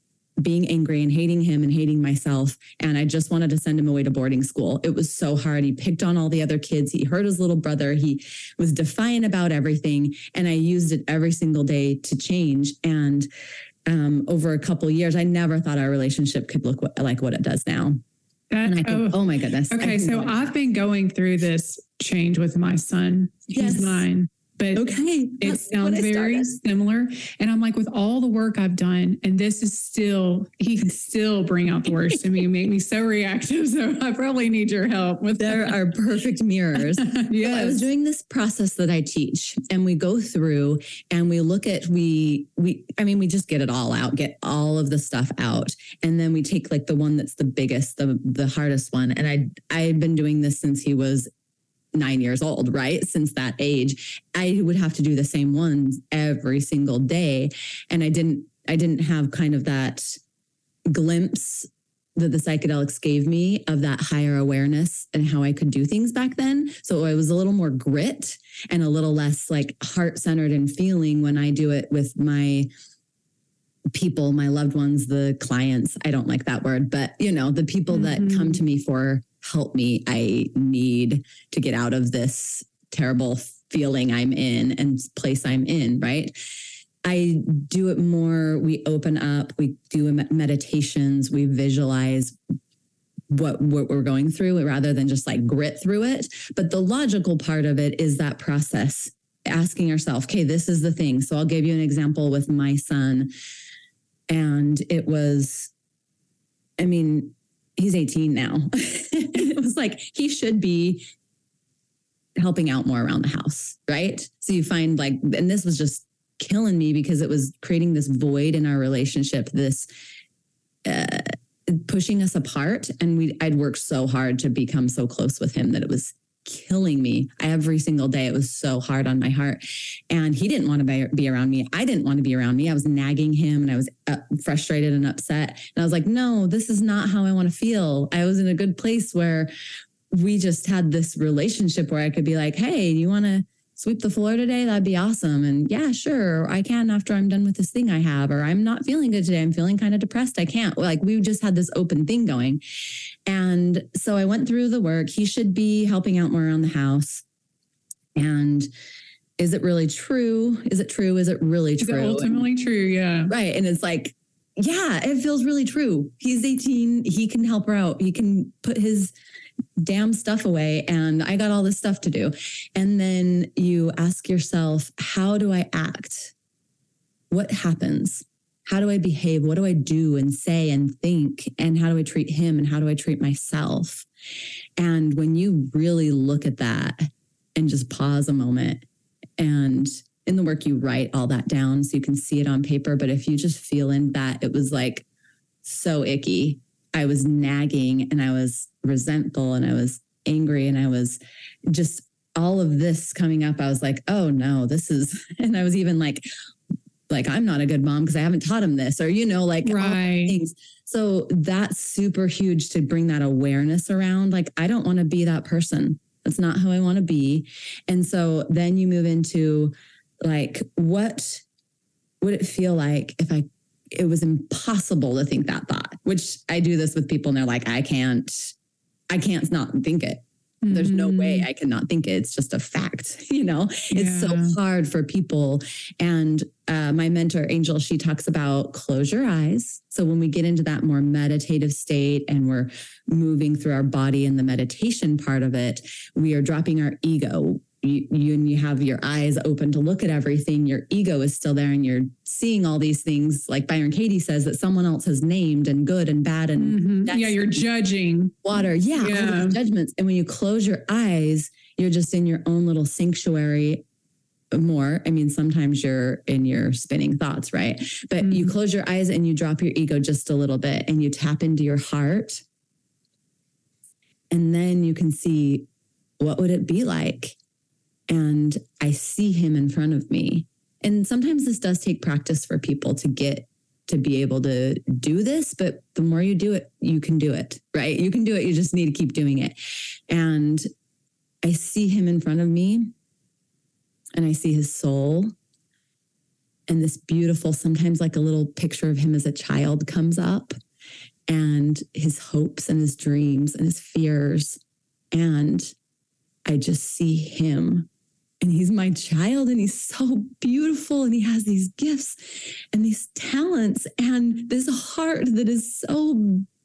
being angry and hating him and hating myself. And I just wanted to send him away to boarding school. It was so hard. He picked on all the other kids. He hurt his little brother. He was defiant about everything. And I used it every single day to change. And um, over a couple years, I never thought our relationship could look like what it does now. That, and I think, oh, oh my goodness. Okay. So I've been going through this change with my son. He's yes. nine but okay, it sounds very similar. And I'm like, with all the work I've done, and this is still, he can still bring out the worst in me, make me so reactive. So I probably need your help with There that. are perfect mirrors. yeah. I was doing this process that I teach, and we go through and we look at, we, we, I mean, we just get it all out, get all of the stuff out. And then we take like the one that's the biggest, the, the hardest one. And I, I had been doing this since he was nine years old, right? Since that age, I would have to do the same ones every single day. And I didn't, I didn't have kind of that glimpse that the psychedelics gave me of that higher awareness and how I could do things back then. So I was a little more grit and a little less like heart centered and feeling when I do it with my people, my loved ones, the clients. I don't like that word, but you know, the people mm-hmm. that come to me for help me. I need to get out of this terrible feeling I'm in and place I'm in, right? I do it more. We open up, we do meditations, we visualize what, what we're going through rather than just like grit through it. But the logical part of it is that process, asking yourself, okay, this is the thing. So I'll give you an example with my son. And it was, I mean, he's 18 now. it was like he should be helping out more around the house, right? So you find like, and this was just killing me because it was creating this void in our relationship, this uh, pushing us apart. And we, I'd worked so hard to become so close with him that it was killing me every single day. It was so hard on my heart. And he didn't want to be around me. I didn't want to be around me. I was nagging him and I was uh, frustrated and upset. And I was like, no, this is not how I want to feel. I was in a good place where we just had this relationship where I could be like, hey, you want to sweep the floor today? That'd be awesome. And yeah, sure, I can after I'm done with this thing I have, or I'm not feeling good today. I'm feeling kind of depressed. I can't. Like we just had this open thing going. And so I went through the work. He should be helping out more around the house. And is it really true? Is it true? Is it really Is true? it ultimately true? Yeah. Right. And it's like, yeah, it feels really true. He's 18. He can help her out. He can put his damn stuff away. And I got all this stuff to do. And then you ask yourself, how do I act? What happens? How do I behave? What do I do and say and think? And how do I treat him? And how do I treat myself? And when you really look at that and just pause a moment and in the work, you write all that down so you can see it on paper. But if you just feel in that, it was like so icky. I was nagging and I was resentful and I was angry and I was just all of this coming up. I was like, oh no, this is, and I was even like, like I'm not a good mom because I haven't taught him this, or you know, like right. things. So that's super huge to bring that awareness around. Like I don't want to be that person. That's not who I want to be. And so then you move into like what would it feel like if I it was impossible to think that thought, which I do this with people and they're like, I can't, I can't not think it. There's no way Mm-hmm. I cannot think it. It's just a fact, you know? It's so hard for people. And uh, my mentor, Angel, she talks about close your eyes. So when we get into that more meditative state and we're moving through our body in the meditation part of it, we are dropping our ego. You, you and you have your eyes open to look at everything. Your ego is still there, and you're seeing all these things, like Byron Katie says, that someone else has named and good and bad and Mhm. Yeah, you're judging. water. Yeah, Yeah. judgments. And when you close your eyes, you're just in your own little sanctuary more. I mean, sometimes you're in your spinning thoughts, right? But you Mhm. close your eyes and you drop your ego just a little bit and you tap into your heart. And then you can see what would it be like? And I see him in front of me. And sometimes this does take practice for people to get to be able to do this, but the more you do it, you can do it, right? You can do it. You just need to keep doing it. And I see him in front of me and I see his soul. And this beautiful, sometimes like a little picture of him as a child comes up and his hopes and his dreams and his fears. And I just see him and he's my child and he's so beautiful and he has these gifts and these talents and this heart that is so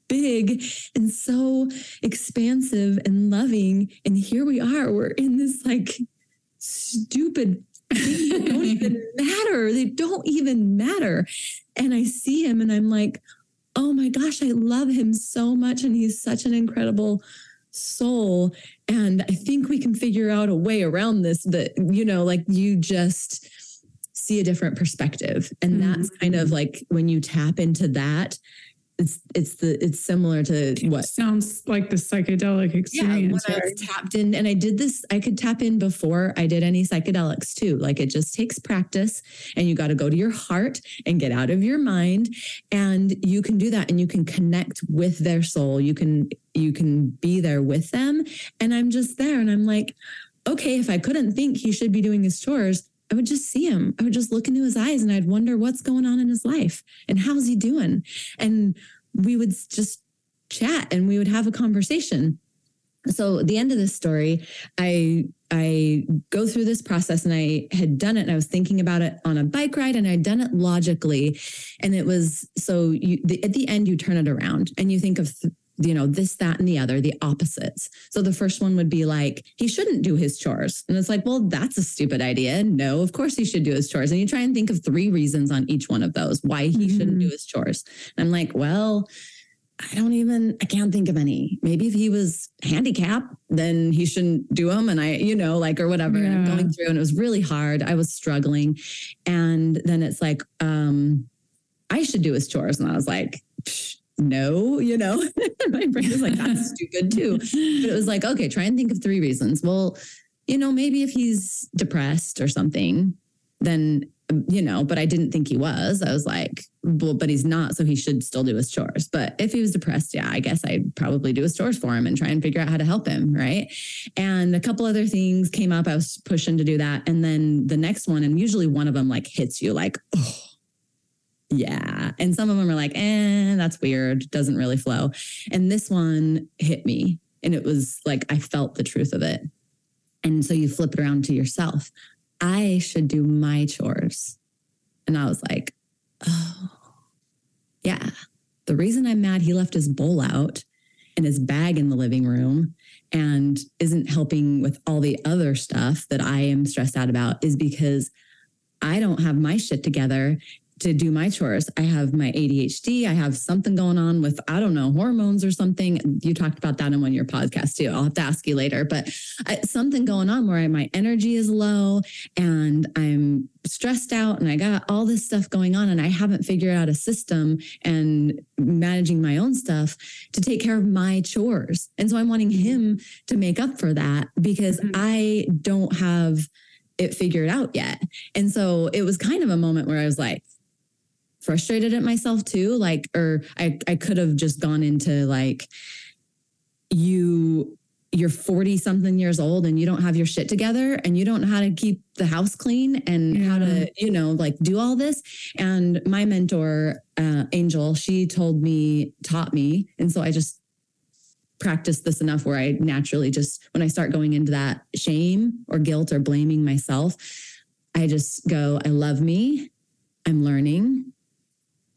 big and so expansive and loving. And here we are we're in this like stupid things that don't even matter. They don't even matter. And i see him and i'm like oh my gosh i love him so much and he's such an incredible soul and I think we can figure out a way around this, that, you know, like you just see a different perspective. And that's mm-hmm. kind of like when you tap into that, it's it's the it's similar to what Sounds like the psychedelic experience. yeah, when experience. I was tapped in, and I did this, I could tap in before I did any psychedelics too. Like it just takes practice, and you got to go to your heart and get out of your mind, and you can do that, and you can connect with their soul. You can you can be there with them, and I'm just there, and I'm like, okay, if I couldn't think he should be doing his chores. I would just see him. I would just look into his eyes and I'd wonder what's going on in his life and how's he doing. And we would just chat and we would have a conversation so the end of this story i i go through this process and i had done it and i was thinking about it on a bike ride and i'd done it logically and it was so you the, at the end you turn it around and you think of th- you know this that and the other the opposites so the first one would be like he shouldn't do his chores and it's like well that's a stupid idea no of course he should do his chores and you try and think of three reasons on each one of those why he shouldn't do his chores and i'm like well I don't even, I can't think of any. Maybe if he was handicapped, then he shouldn't do them. And I, you know, like, or whatever. And I'm going through and it was really hard. I was struggling. And then it's like, um, I should do his chores. And I was like, Psh, no, you know, my brain was like, that's stupid too. But it was like, okay, try and think of three reasons. Well, you know, maybe if he's depressed or something, then you know, but I didn't think he was. I was like, well, but he's not, so he should still do his chores. But if he was depressed, yeah, I guess I'd probably do his chores for him and try and figure out how to help him, right? And a couple other things came up. I was pushing to do that, and then the next one, and usually one of them like hits you, like, oh, yeah. And some of them are like, eh, that's weird, doesn't really flow. And this one hit me, and it was like I felt the truth of it. And so you flip it around to yourself. I should do my chores. And I was like, oh, yeah. The reason I'm mad he left his bowl out and his bag in the living room and isn't helping with all the other stuff that I am stressed out about is because I don't have my shit together to do my chores. I have my ADHD. I have something going on with, I don't know, hormones or something. You talked about that in one of your podcasts too. I'll have to ask you later, but I, something going on where I, my energy is low and I'm stressed out and I got all this stuff going on and I haven't figured out a system and managing my own stuff to take care of my chores. And so I'm wanting him to make up for that because mm-hmm. I don't have it figured out yet. And so it was kind of a moment where I was like, frustrated at myself too. Like, or I, I could have just gone into like, you, you're 40 something years old and you don't have your shit together and you don't know how to keep the house clean and yeah. how to, you know, like do all this. And my mentor, uh, Angel, she told me, taught me. And so I just practiced this enough where I naturally just, when I start going into that shame or guilt or blaming myself, I just go, I love me. I'm learning.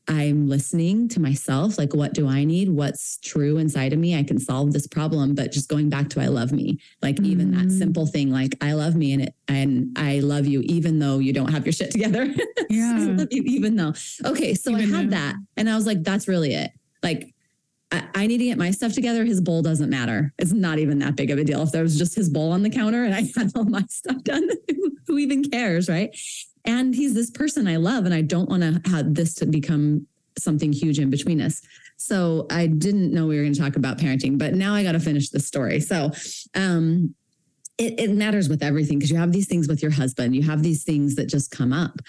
I'm listening to myself. Like, what do I need? What's true inside of me? I can solve this problem. But just going back to I love me, like mm. even that mm. simple thing, like I love me and it, and I love you, even though you don't have your shit together. Yeah. I love you, even though. Okay. So even I had though. that. And I was like, that's really it. Like, I, I need to get my stuff together. His bowl doesn't matter. It's not even that big of a deal. If there was just his bowl on the counter and I had all my stuff done, who even cares? Right. And he's this person I love, and I don't want to have this to become something huge in between us. So I didn't know we were going to talk about parenting, but now I got to finish the story. So, um, it, it matters with everything because you have these things with your husband, you have these things that just come up.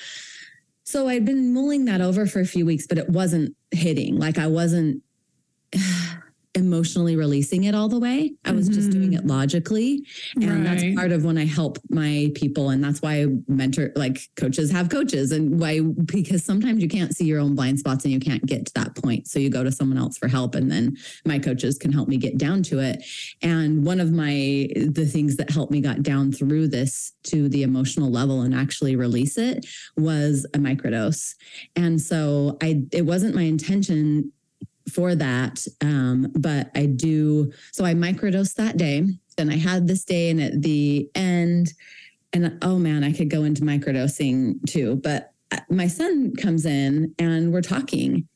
So I'd been mulling that over for a few weeks, but it wasn't hitting. Like I wasn't emotionally releasing it all the way. I was mm-hmm. just doing it mm-hmm. logically. And right. that's part of when I help my people. And that's why mentor, like coaches have coaches and why, because sometimes you can't see your own blind spots and you can't get to that point. So you go to someone else for help. And then my coaches can help me get down to it. And one of my, the things that helped me got down through this to the emotional level and actually release it was a microdose. And so I, it wasn't my intention for that. Um, but I do, so I microdosed that day. Then I had this day, and at the end, and oh man, I could go into microdosing too. But uh, my son comes in and we're talking,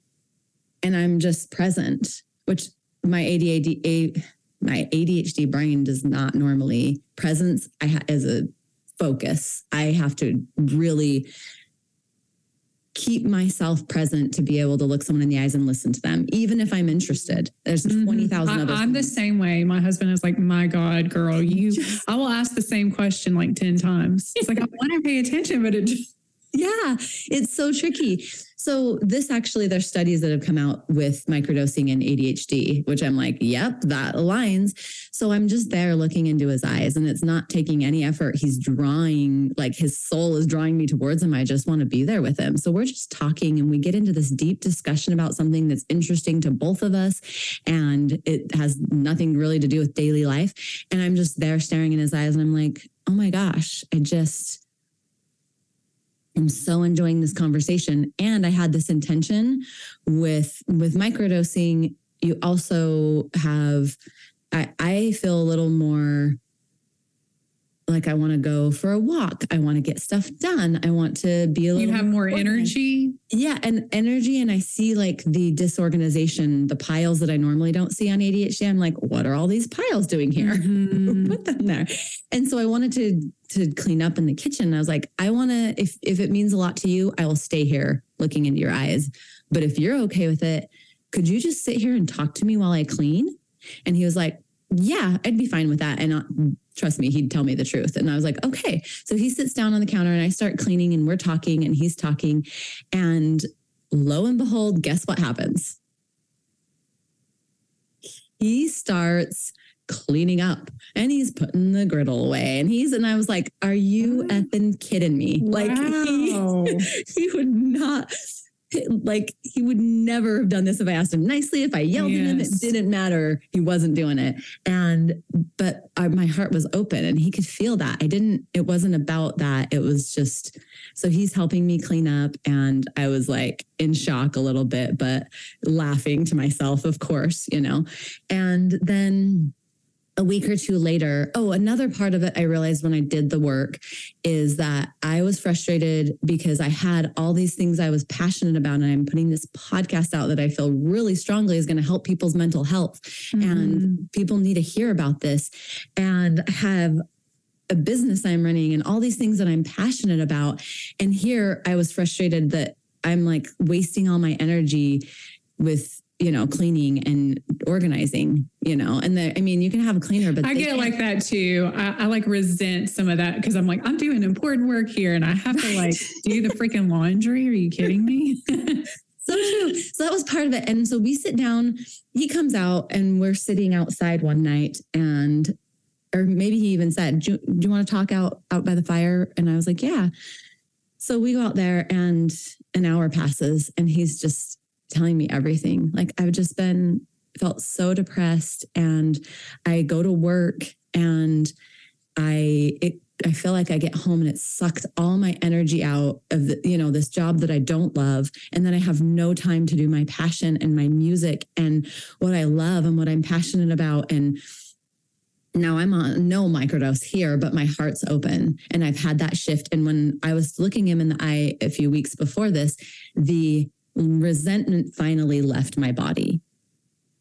and I'm just present, which my ADHD, my ADHD brain does not normally presence. I ha- as a focus. I have to really keep myself present to be able to look someone in the eyes and listen to them, even if I'm interested. There's mm-hmm. 20,000 mm-hmm. I'm the same way. My husband is like, my God, girl, you, I will ask the same question like 10 times. It's like, I want to pay attention, but it just, yeah, it's so tricky. So this actually, there's studies that have come out with microdosing and ADHD, which I'm like, yep, that aligns. So I'm just there looking into his eyes and it's not taking any effort. He's drawing, like his soul is drawing me towards him. I just want to be there with him. So we're just talking and we get into this deep discussion about something that's interesting to both of us. And it has nothing really to do with daily life. And I'm just there staring in his eyes and I'm like, oh my gosh, I just, I'm so enjoying this conversation. And I had this intention with with microdosing. You also have I, I feel a little more like I want to go for a walk. I want to get stuff done. I want to be a little. You have more, more energy. Yeah, and energy, and I see like the disorganization, the piles that I normally don't see on ADHD. I'm like, what are all these piles doing here? Mm-hmm. Put them there. And so I wanted to to clean up in the kitchen. I was like, I want to. If if it means a lot to you, I will stay here looking into your eyes. But if you're okay with it, could you just sit here and talk to me while I clean? And he was like, yeah, I'd be fine with that. And uh, trust me, he'd tell me the truth. And I was like, okay. So he sits down on the counter and I start cleaning and we're talking and he's talking. And lo and behold, guess what happens? He starts cleaning up and he's putting the griddle away and he's and I was like, Are you effing kidding me? Wow. Like he, he would not like he would never have done this if I asked him nicely. If I yelled at him, it didn't matter. He wasn't doing it. And but I, my heart was open, and he could feel that. I didn't. It wasn't about that. It was just. So he's helping me clean up, and I was like in shock a little bit, but laughing to myself, of course, you know. And then a week or two later, oh, another part of it I realized when I did the work is that I was frustrated because I had all these things I was passionate about, and I'm putting this podcast out that I feel really strongly is going to help people's mental health. And mm-hmm. people need to hear about this. And have a business I'm running and all these things that I'm passionate about. And here I was frustrated that I'm like wasting all my energy with you know cleaning and organizing you know and the i mean you can have a cleaner but I get like that too. I, I like resent some of that because I'm like, I'm doing important work here and I have to like do the freaking laundry. Are you kidding me? So true. So that was part of it. And so we sit down, he comes out and we're sitting outside one night and or maybe he even said, do, you- do you want to talk out out by the fire? And I was like, yeah. So we go out there and an hour passes and he's just telling me everything. Like I've just been felt so depressed and I go to work and I it I feel like I get home and it sucks all my energy out of the, you know this job that I don't love and then I have no time to do my passion and my music and what I love and what I'm passionate about and now I'm on no microdose here, but my heart's open and I've had that shift. And when I was looking him in the eye a few weeks before this, the resentment finally left my body.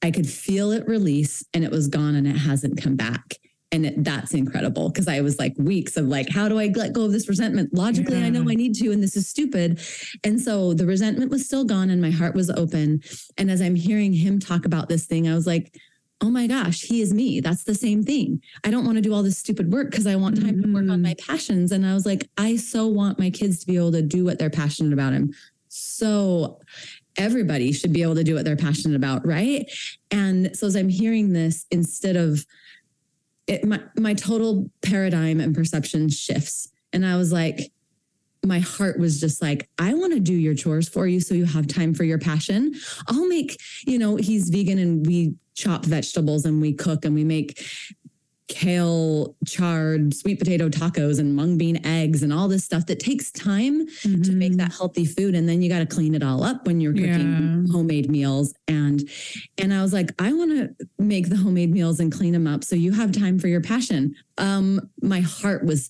I could feel it release and it was gone and it hasn't come back. And it, that's incredible because I was like weeks of like, how do I let go of this resentment? Logically, I know I need to, and this is stupid. And so the resentment was still gone and my heart was open. And as I'm hearing him talk about this thing, I was like, oh my gosh, he is me. That's the same thing. I don't want to do all this stupid work because I want time to work on my mm-hmm. passions. And I was like, I so want my kids to be able to do what they're passionate about. And so everybody should be able to do what they're passionate about, right? And so as I'm hearing this, instead of it, my my total paradigm and perception shifts, and I was like, my heart was just like, I want to do your chores for you so you have time for your passion. I'll make, you know, he's vegan and we chop vegetables and we cook and we make kale charred sweet potato tacos and mung bean eggs and all this stuff that takes time to make Mhm. that healthy food and then you got to clean it all up when you're cooking Yeah. homemade meals and and I was like I want to make the homemade meals and clean them up so you have time for your passion um my heart was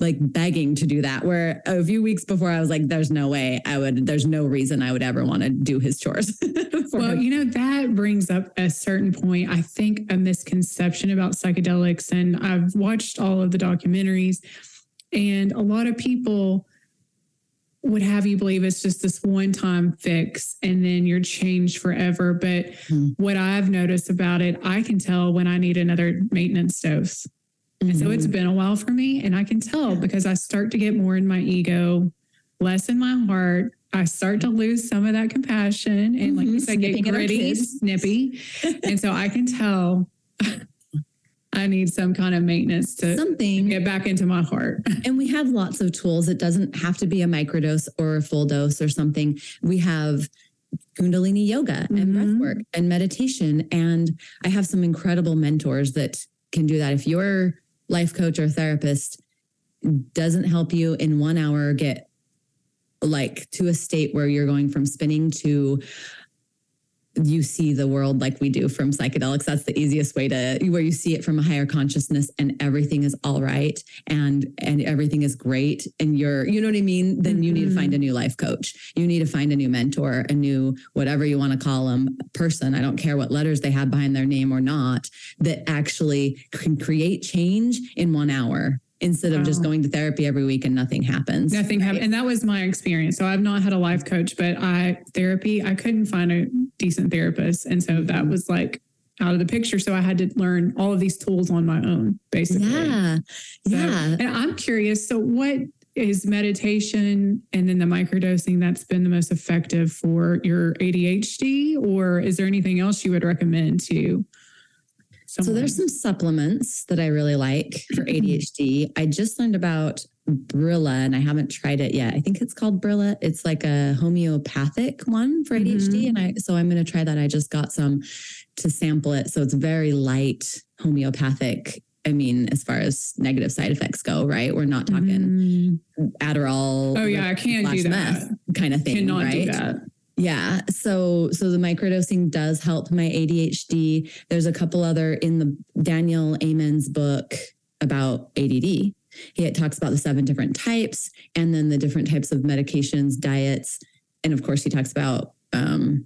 like begging to do that where a few weeks before I was like there's no way I would there's no reason I would ever want to do his chores Well, him. you know, that brings up a certain point, I think, a misconception about psychedelics. And I've watched all of the documentaries, and a lot of people would have you believe it's just this one time fix and then you're changed forever. But Hmm. what I've noticed about it, I can tell when I need another maintenance dose. And so it's been a while for me, and I can tell because I start to get more in my ego, less in my heart. I start to lose some of that compassion, and like you Mhm. said, get gritty, snippy. and so I can tell I need some kind of maintenance to something get back into my heart. And we have lots of tools. It doesn't have to be a microdose or a full dose or something. We have Kundalini yoga and breath Mhm. work and meditation. And I have some incredible mentors that can do that. If your life coach or therapist doesn't help you in one hour get like to a state where you're going from spinning to you see the world like we do from psychedelics. That's the easiest way to where you see it from a higher consciousness and everything is all right and and everything is great and you're you know what i mean? Then you need to find a mm-hmm. new life coach. You need to find a new mentor a new whatever you want to call them person. I don't care what letters they have behind their name or not that actually can create change in one hour instead of just going to therapy every week and nothing happens Nothing right? happened. And that was my experience. So I've not had a life coach, but I therapy, I couldn't find a decent therapist. And so that was like out of the picture. So I had to learn all of these tools on my own, basically. Yeah. So- Yeah. and I'm curious. So, what is meditation and then the microdosing that's been the most effective for your ADHD? Or is there anything else you would recommend to? So there's some supplements that I really like for Mm-hmm. ADHD. I just learned about Brillia and I haven't tried it yet. I think it's called Brillia. It's like a homeopathic one for ADHD. Mhm. And I so I'm gonna try that. I just got some to sample it. So it's very light homeopathic. I mean, as far as negative side effects go, right? We're not talking Mm. Adderall. Oh, yeah, I can't do that. meth kind of thing. Cannot right? do that. Yeah. So so the microdosing does help my ADHD. There's a couple other in the Daniel Amen's book about ADD. He talks about the seven different types and then the different types of medications, diets, and of course he talks about um,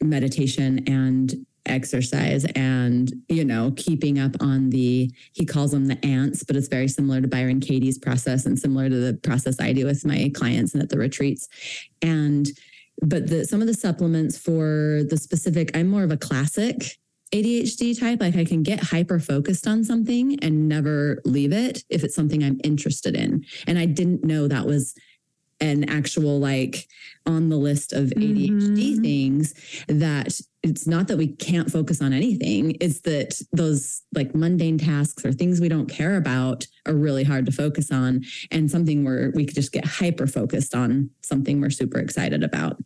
meditation and exercise and you know keeping up on the he calls them the ants but it's very similar to byron katie's process and similar to the process i do with my clients and at the retreats. And but the some of the supplements for the specific i'm more of a classic adhd type like i can get hyper focused on something and never leave it if it's something i'm interested in. And i didn't know that was an actual like on the list of adhd Mhm. things that it's not that we can't focus on anything it's that those like mundane tasks or things we don't care about are really hard to focus on and something where we could just get hyper focused on something we're super excited about.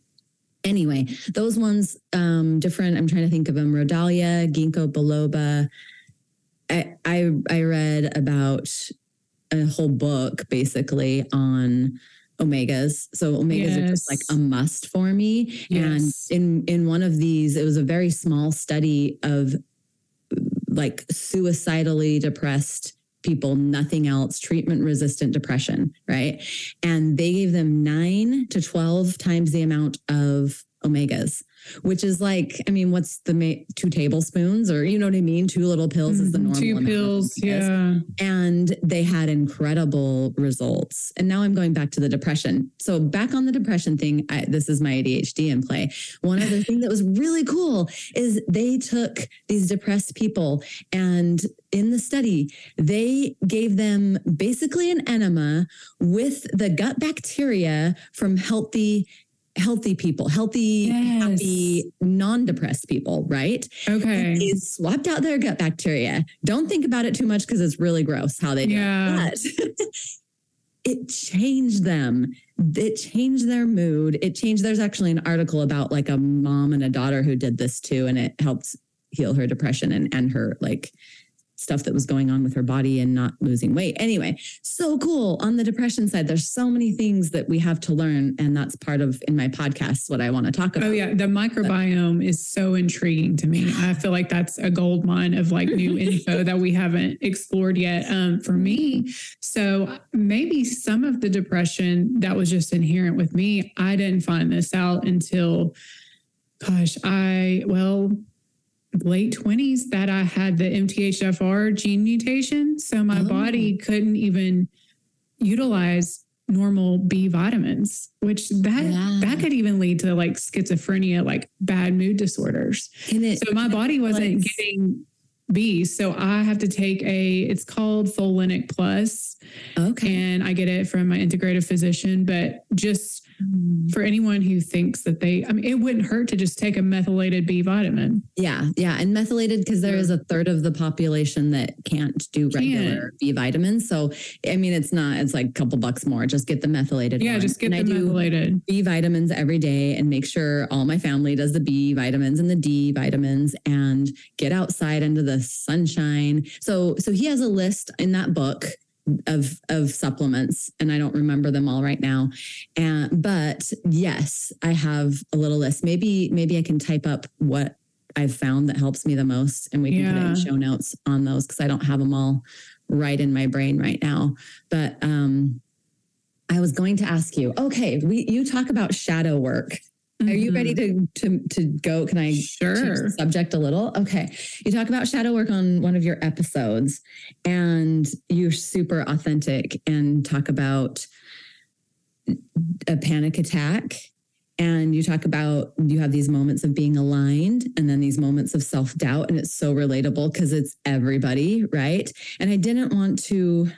Anyway those ones um different i'm trying to think of them rhodiola ginkgo biloba. I i, I read about a whole book basically on omegas. So omegas are just like a must for me. Yes. and in in one of these it was a very small study of like suicidally depressed people nothing else treatment resistant depression right? And they gave them 9 to 12 times the amount of omegas which is like i mean what's the ma- two tablespoons or you know what i mean two little pills is the Mhm. normal Two pills. Yeah. and they had incredible results. And now I'm going back to the depression. So back on the depression thing, I, this is my ADHD in play. One other thing that was really cool is they took these depressed people and in the study, they gave them basically an enema with the gut bacteria from healthy healthy people, healthy, Yes. happy, non-depressed people, right? Okay. They swapped out their gut bacteria. Don't think about it too much because it's really gross how they do Yeah. it. But it changed them. It changed their mood. It changed. There's actually an article about like a mom and a daughter who did this too, and it helped heal her depression and and her like stuff that was going on with her body and not losing weight. Anyway, so cool. On the depression side, there's so many things that we have to learn, and that's part of in my podcast what I want to talk about. Oh yeah, the microbiome is so intriguing to me. I feel like that's a gold mine of like new info that we haven't explored yet. Um, for me, so maybe some of the depression that was just inherent with me, I didn't find this out until, gosh, I well, late twenties that I had the MTHFR gene mutation, so my Oh. body couldn't even utilize normal B vitamins, which that Yeah. that could even lead to like schizophrenia, like bad mood disorders. It, So my body wasn't getting B. So I have to take a it's called Folinic Plus okay. and I get it from my integrative physician, but just Mm. for anyone who thinks that they I mean it wouldn't hurt to just take a methylated B vitamin. Yeah, yeah, and methylated because there is a third of the population that can't do regular B vitamins. So I mean, it's not. It's like a couple bucks more. Just get the methylated. Yeah, one. just get and the I do methylated. B vitamins every day and make sure all my family does the B vitamins and the D vitamins and get outside into the sunshine. So so he has a list in that book of of supplements and I don't remember them all right now. And but yes, I have a little list. Maybe maybe I can type up what I've found that helps me the most and we can put it in show notes on those because I don't have them all right in my brain right now. But um I was going to ask you. Okay, we you talk about shadow work. Are you ready to mm-hmm. to to go? Can I Sure. the subject a little? Okay. You talk about shadow work on one of your episodes, and you're super authentic and talk about a panic attack And you talk about you have these moments of being aligned and then these moments of self doubt. And it's so relatable because it's everybody, right? And I didn't want to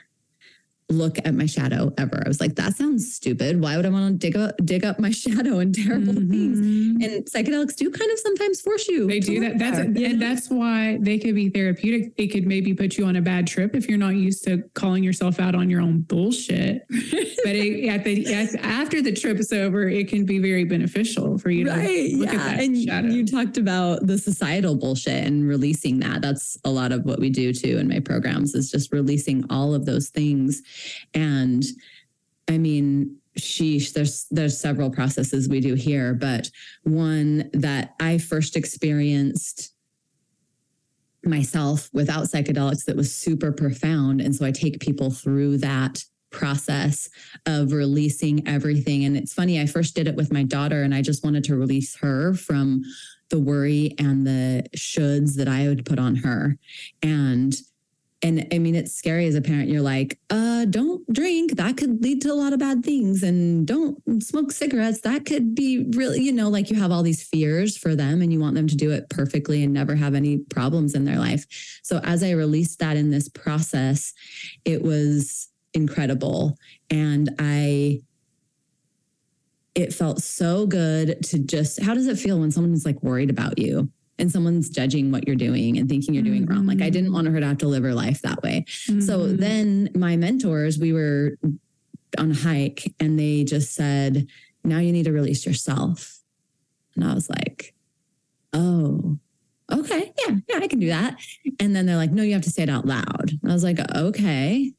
look at my shadow ever. I was like, that sounds stupid. Why would I want to dig up dig up my shadow and terrible mm-hmm. things? And psychedelics do kind of sometimes force you. They do that. That's there, and that's why they could be therapeutic. It could maybe put you on a bad trip if you're not used to calling yourself out on your own bullshit. but it, at the at, after the trip is over, it can be very beneficial for you right, to look yeah. at that and shadow. You talked about the societal bullshit and releasing that. That's a lot of what we do too in my programs is just releasing all of those things and I mean, sheesh, there's there's several processes we do here, but one that I first experienced myself without psychedelics that was super profound. And so I take people through that process of releasing everything. And it's funny, I first did it with my daughter, and I just wanted to release her from the worry and the shoulds that I would put on her. And and I mean, it's scary as a parent. You're like, uh, don't drink. That could lead to a lot of bad things. And don't smoke cigarettes. That could be really, you know, like you have all these fears for them and you want them to do it perfectly and never have any problems in their life. So as I released that in this process, it was incredible. And I, it felt so good to just, how does it feel when someone's like worried about you? And someone's judging what you're doing and thinking you're doing mm-hmm. wrong. Like I didn't want her to have to live her life that way. Mm-hmm. So then my mentors, we were on a hike and they just said, now you need to release yourself. And I was like, oh, okay. Yeah, yeah, I can do that. And then they're like, no, you have to say it out loud. And I was like, okay,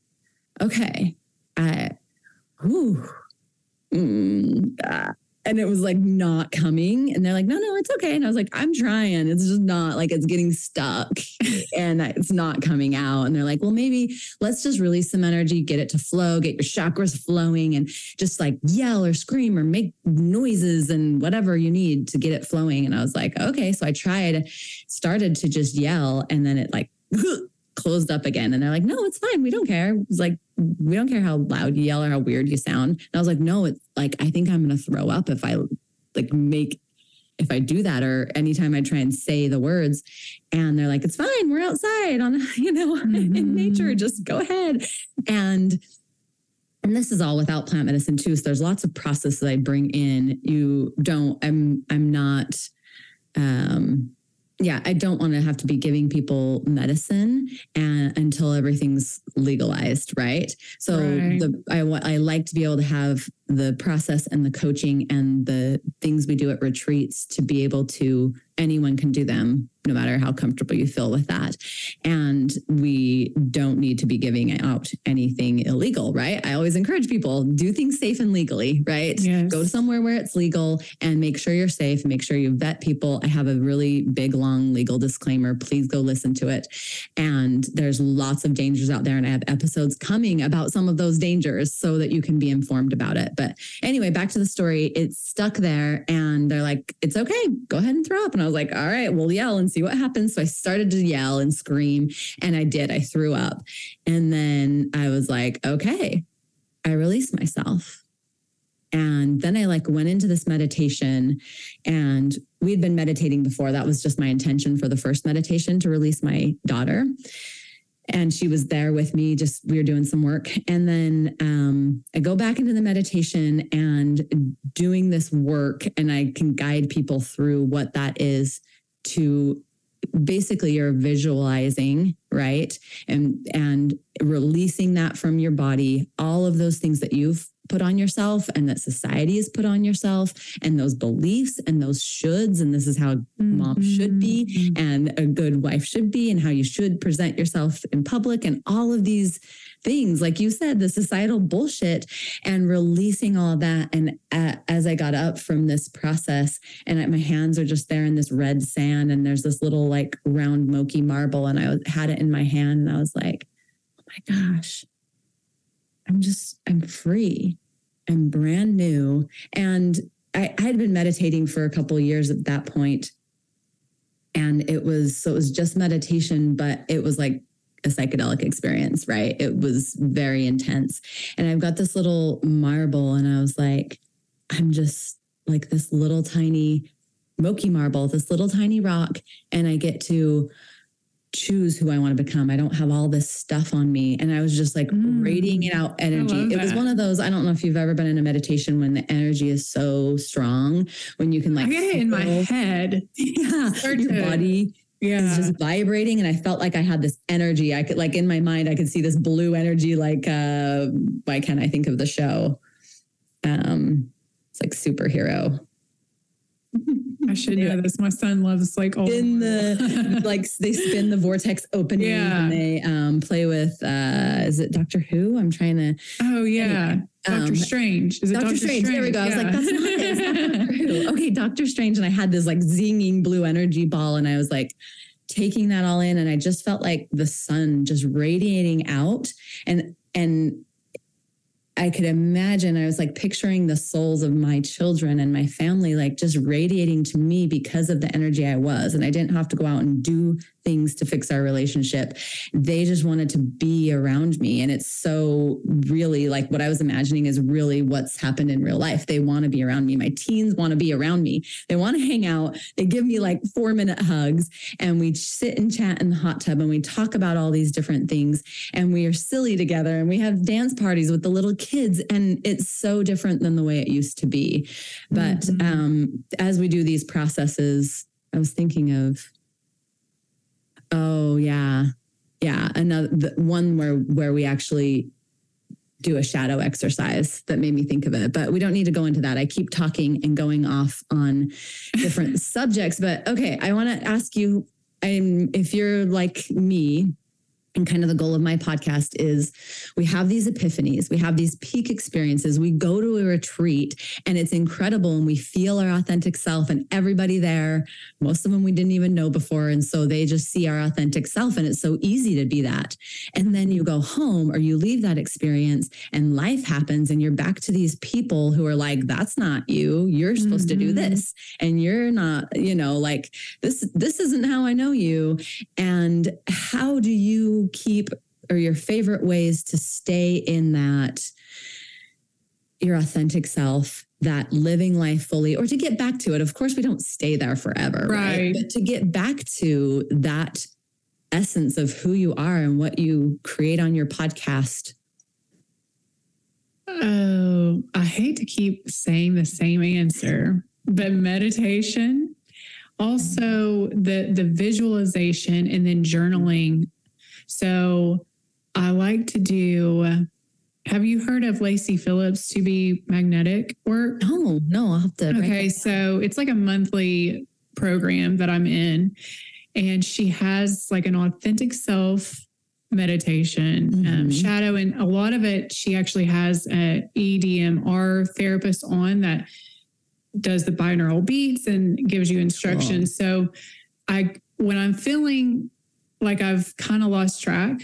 okay. I, whew, mm, uh, and it was like not coming. And they're like no no it's okay. And i was like i'm trying. It's just not like it's getting stuck and it's not coming out. And they're like well maybe let's just release some energy get it to flow get your chakras flowing and just like yell or scream or make noises and whatever you need to get it flowing. And i was like okay. So i tried started to just yell and then it like closed up again and they're like no it's fine we don't care it's like we don't care how loud you yell or how weird you sound. And I was like, no, it's like, I think I'm going to throw up if I like make, if I do that or anytime I try and say the words. And they're like, it's fine. We're outside on, you know, mm-hmm. in nature. Just go ahead. And, and this is all without plant medicine too. So there's lots of processes I bring in. You don't, I'm, I'm not, um, yeah, I don't want to have to be giving people medicine and until everything's legalized, right? So right. the I I like to be able to have the process and the coaching and the things we do at retreats to be able to anyone can do them no matter how comfortable you feel with that. And we don't need to be giving out anything illegal, right? I always encourage people do things safe and legally, right? Yes. Go somewhere where it's legal and make sure you're safe, make sure you vet people. I have a really big, long legal disclaimer. Please go listen to it. And there's lots of dangers out there. And I have episodes coming about some of those dangers so that you can be informed about it. But anyway, back to the story. It's stuck there and they're like, it's okay. Go ahead and throw up. And I was like, all right, we'll yell and see what happens. So I started to yell and scream, and I did. I threw up. And then I was like, okay, I released myself. And then I like went into this meditation and we'd been meditating before. That was just my intention for the first meditation to release my daughter and she was there with me just we were doing some work. And then um, i go back into the meditation and doing this work and i can guide people through what that is to basically you're visualizing right? And and releasing that from your body all of those things that you've put on yourself and that society has put on yourself and those beliefs and those shoulds and this is how mm-hmm. mom should be mm-hmm. and a good wife should be and how you should present yourself in public and all of these things like you said the societal bullshit and releasing all that and uh, as i got up from this process and my hands are just there in this red sand and there's this little like round Moki marble and i had it in my hand and i was like oh my gosh I'm just, I'm free. I'm brand new. And I, I had been meditating for a couple years at that point, And it was, so it was just meditation, but it was like a psychedelic experience, right? It was very intense. And I've got this little marble and I was like, I'm just, like this little tiny Moki marble, this little tiny rock, and I get to choose who I want to become. I don't have all this stuff on me. And I was just like Mm. radiating out energy. It was one of those, I don't know if you've ever been in a meditation when the energy is so strong, when you can like I get it in my head. Yeah, your to- body Yeah. is just vibrating and i felt like i had this energy i could like in my mind i could see this blue energy like uh why can't i think of the show um it's like superhero I should know this. My son loves like old. in the like they spin the vortex opening Yeah. and they um play with uh is it doctor who i'm trying to oh yeah, Doctor um, Strange. Is it Doctor Strange. There we go. I was like, that's not it. Doctor Who. Okay, Doctor Strange. And I had this like zinging blue energy ball, and I was like taking that all in, and I just felt like the sun just radiating out, and and I could imagine. I was like picturing the souls of my children and my family, like just radiating to me because of the energy I was, and I didn't have to go out and do things to fix our relationship. They just wanted to be around me. And it's so really like what I was imagining is really what's happened in real life. They want to be around me. My teens want to be around me. They want to hang out. They give me like four minute hugs and we sit and chat in the hot tub and we talk about all these different things and we are silly together and we have dance parties with the little kids. And it's so different than the way it used to be. But Mhm. um, as we do these processes, I was thinking of Oh yeah, yeah. Another the one where where we actually do a shadow exercise that made me think of it. But we don't need to go into that. I keep talking and going off on different subjects. But okay, I want to ask you. I'm if you're like me. And kind of the goal of my podcast is we have these epiphanies, we have these peak experiences. We go to a retreat and it's incredible and we feel our authentic self and everybody there most of them we didn't even know before. And so they just see our authentic self. And it's so easy to be that. And then you go home or you leave that experience and life happens and you're back to these people who are like, that's not you. You're supposed to do Mhm. this. And you're not, you know, like this, this isn't how I know you. And how do you keep or your favorite ways to stay in that your authentic self, that living life fully, or to get back to it. Of course, we don't stay there forever, right? Right. But to get back to that essence of who you are and what you create on your podcast. Oh, I hate to keep saying the same answer, but meditation, also the the visualization and then journaling. So I like to do have you heard of Lacy Phillips to be magnetic work? No, no, I'll have to. Okay, so it's like a monthly program that I'm in, and she has like an authentic self meditation, um, Mhm. shadow, and a lot of it she actually has a EDMR therapist on that does the binaural beats and gives you instructions. So I when I'm feeling like I've kind of lost track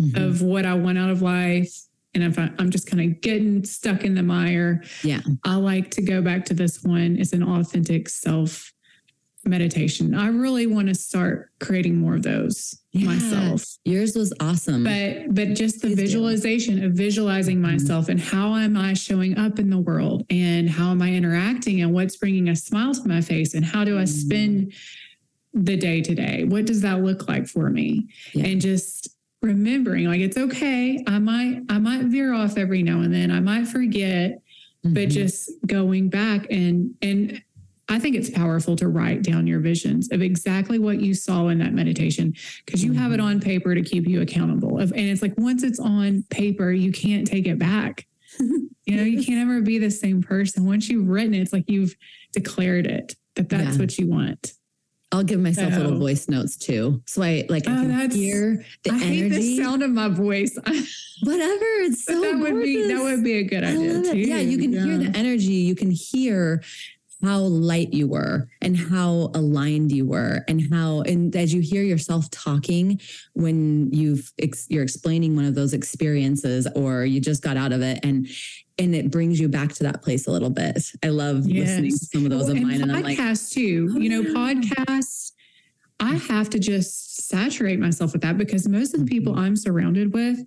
Mhm. of what I want out of life. And if I, I'm just kind of getting stuck in the mire, Yeah. I like to go back to this one. It's an authentic self meditation. I really want to start creating more of those Yeah. myself. Yours was awesome. But but just the Please do. visualization of visualizing Mhm. myself and how am I showing up in the world and how am I interacting and what's bringing a smile to my face and how do I Mm. spend the day to day? What does that look like for me? Yeah. And just remembering like it's okay. I might I might veer off every now and then. I might forget but Mhm. just going back and and I think it's powerful to write down your visions of exactly what you saw in that meditation because you have it Mhm. on paper to keep you accountable. Of, and it's like once it's on paper, you can't take it back. You know, you can't ever be the same person. Once you've written it, it's like you've declared it that that's Yeah. what you want. I'll give myself little oh. voice notes too. So I like I Oh, can hear the I hate the sound of my voice. Whatever. It's But so that would be that gorgeous. would be a good I idea too. Yeah, you can hear the energy. You can hear how light you were and how aligned you were and how and as you hear yourself talking when you've ex, you're explaining one of those experiences or you just got out of it and and it brings you back to that place a little bit. I love listening to some of those Well, of and mine and I'm like podcasts too. Oh, you know, yeah. podcasts. I have to just saturate myself with that because most of the people Mhm. I'm surrounded with,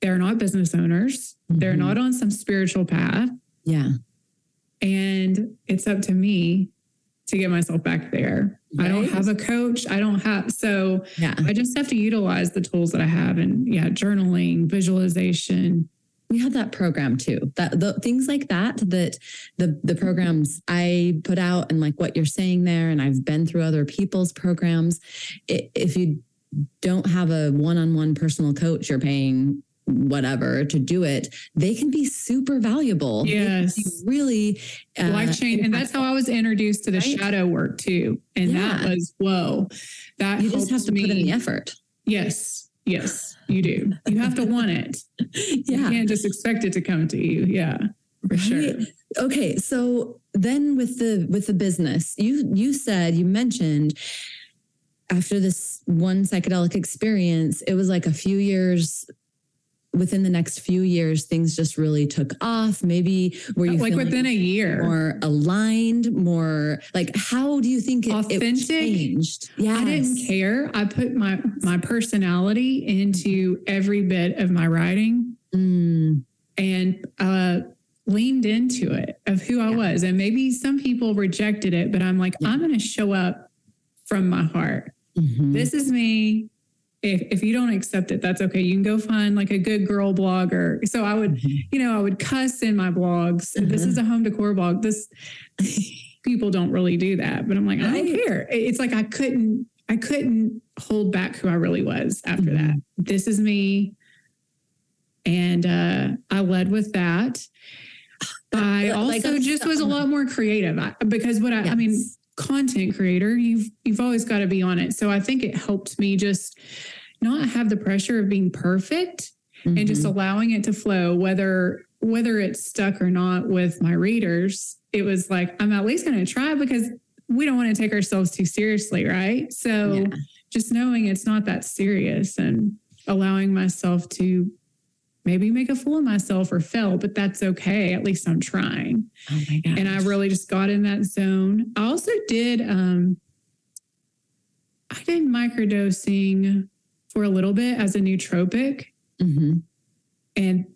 they're not business owners. They're Mhm. not on some spiritual path. yeah. And it's up to me to get myself back there. Right. I don't have a coach. I don't have, so yeah. I just have to utilize the tools that I have and yeah, journaling, visualization. We have that program too. That the things like that, that the the programs I put out and like what you're saying there, and I've been through other people's programs. It, if you don't have a one-on-one personal coach, you're paying whatever to do it, they can be super valuable. Yes. Really uh, life change. And that's how I was introduced to the right? shadow work too. And yeah. that was, whoa, that you just have to me. put in the effort. Yes. Yes, you do. You have to want it. yeah. You can't just expect it to come to you. Yeah. For right? sure. Okay. So then with the with the business, you you said you mentioned after this one psychedelic experience, it was like a few years within the next few years, things just really took off? Maybe were you like within a year more aligned, more like how do you think it, authentic it changed? Yeah, I didn't care. I put my my personality into every bit of my writing, mm. and uh, leaned into it of who I was. And maybe some people rejected it, but I'm like, yeah. I'm going to show up from my heart. Mm-hmm. This is me if, if you don't accept it, that's okay. You can go find like a good girl blogger. So I would, mm-hmm. you know, I would cuss in my blogs. Mm-hmm. This is a home decor blog. This people don't really do that, but I'm like, I don't care. It's like I couldn't, I couldn't hold back who I really was after mm-hmm. that. This is me. And uh, I led with that. I also like just was a lot more creative I, because what I, yes. I mean, content creator, you've you've always got to be on it. So I think it helped me just not have the pressure of being perfect mm-hmm. and just mm-hmm. allowing it to flow whether whether it's stuck or not with my readers. It was like I'm at least going to try because we don't want to take ourselves too seriously, right? So yeah. just knowing it's not that serious and allowing myself to maybe make a fool of myself or fail, but that's okay. At least I'm trying. Oh my god! And I really just got in that zone. I also did um I did microdosing for a little bit as a nootropic. Mm-hmm. And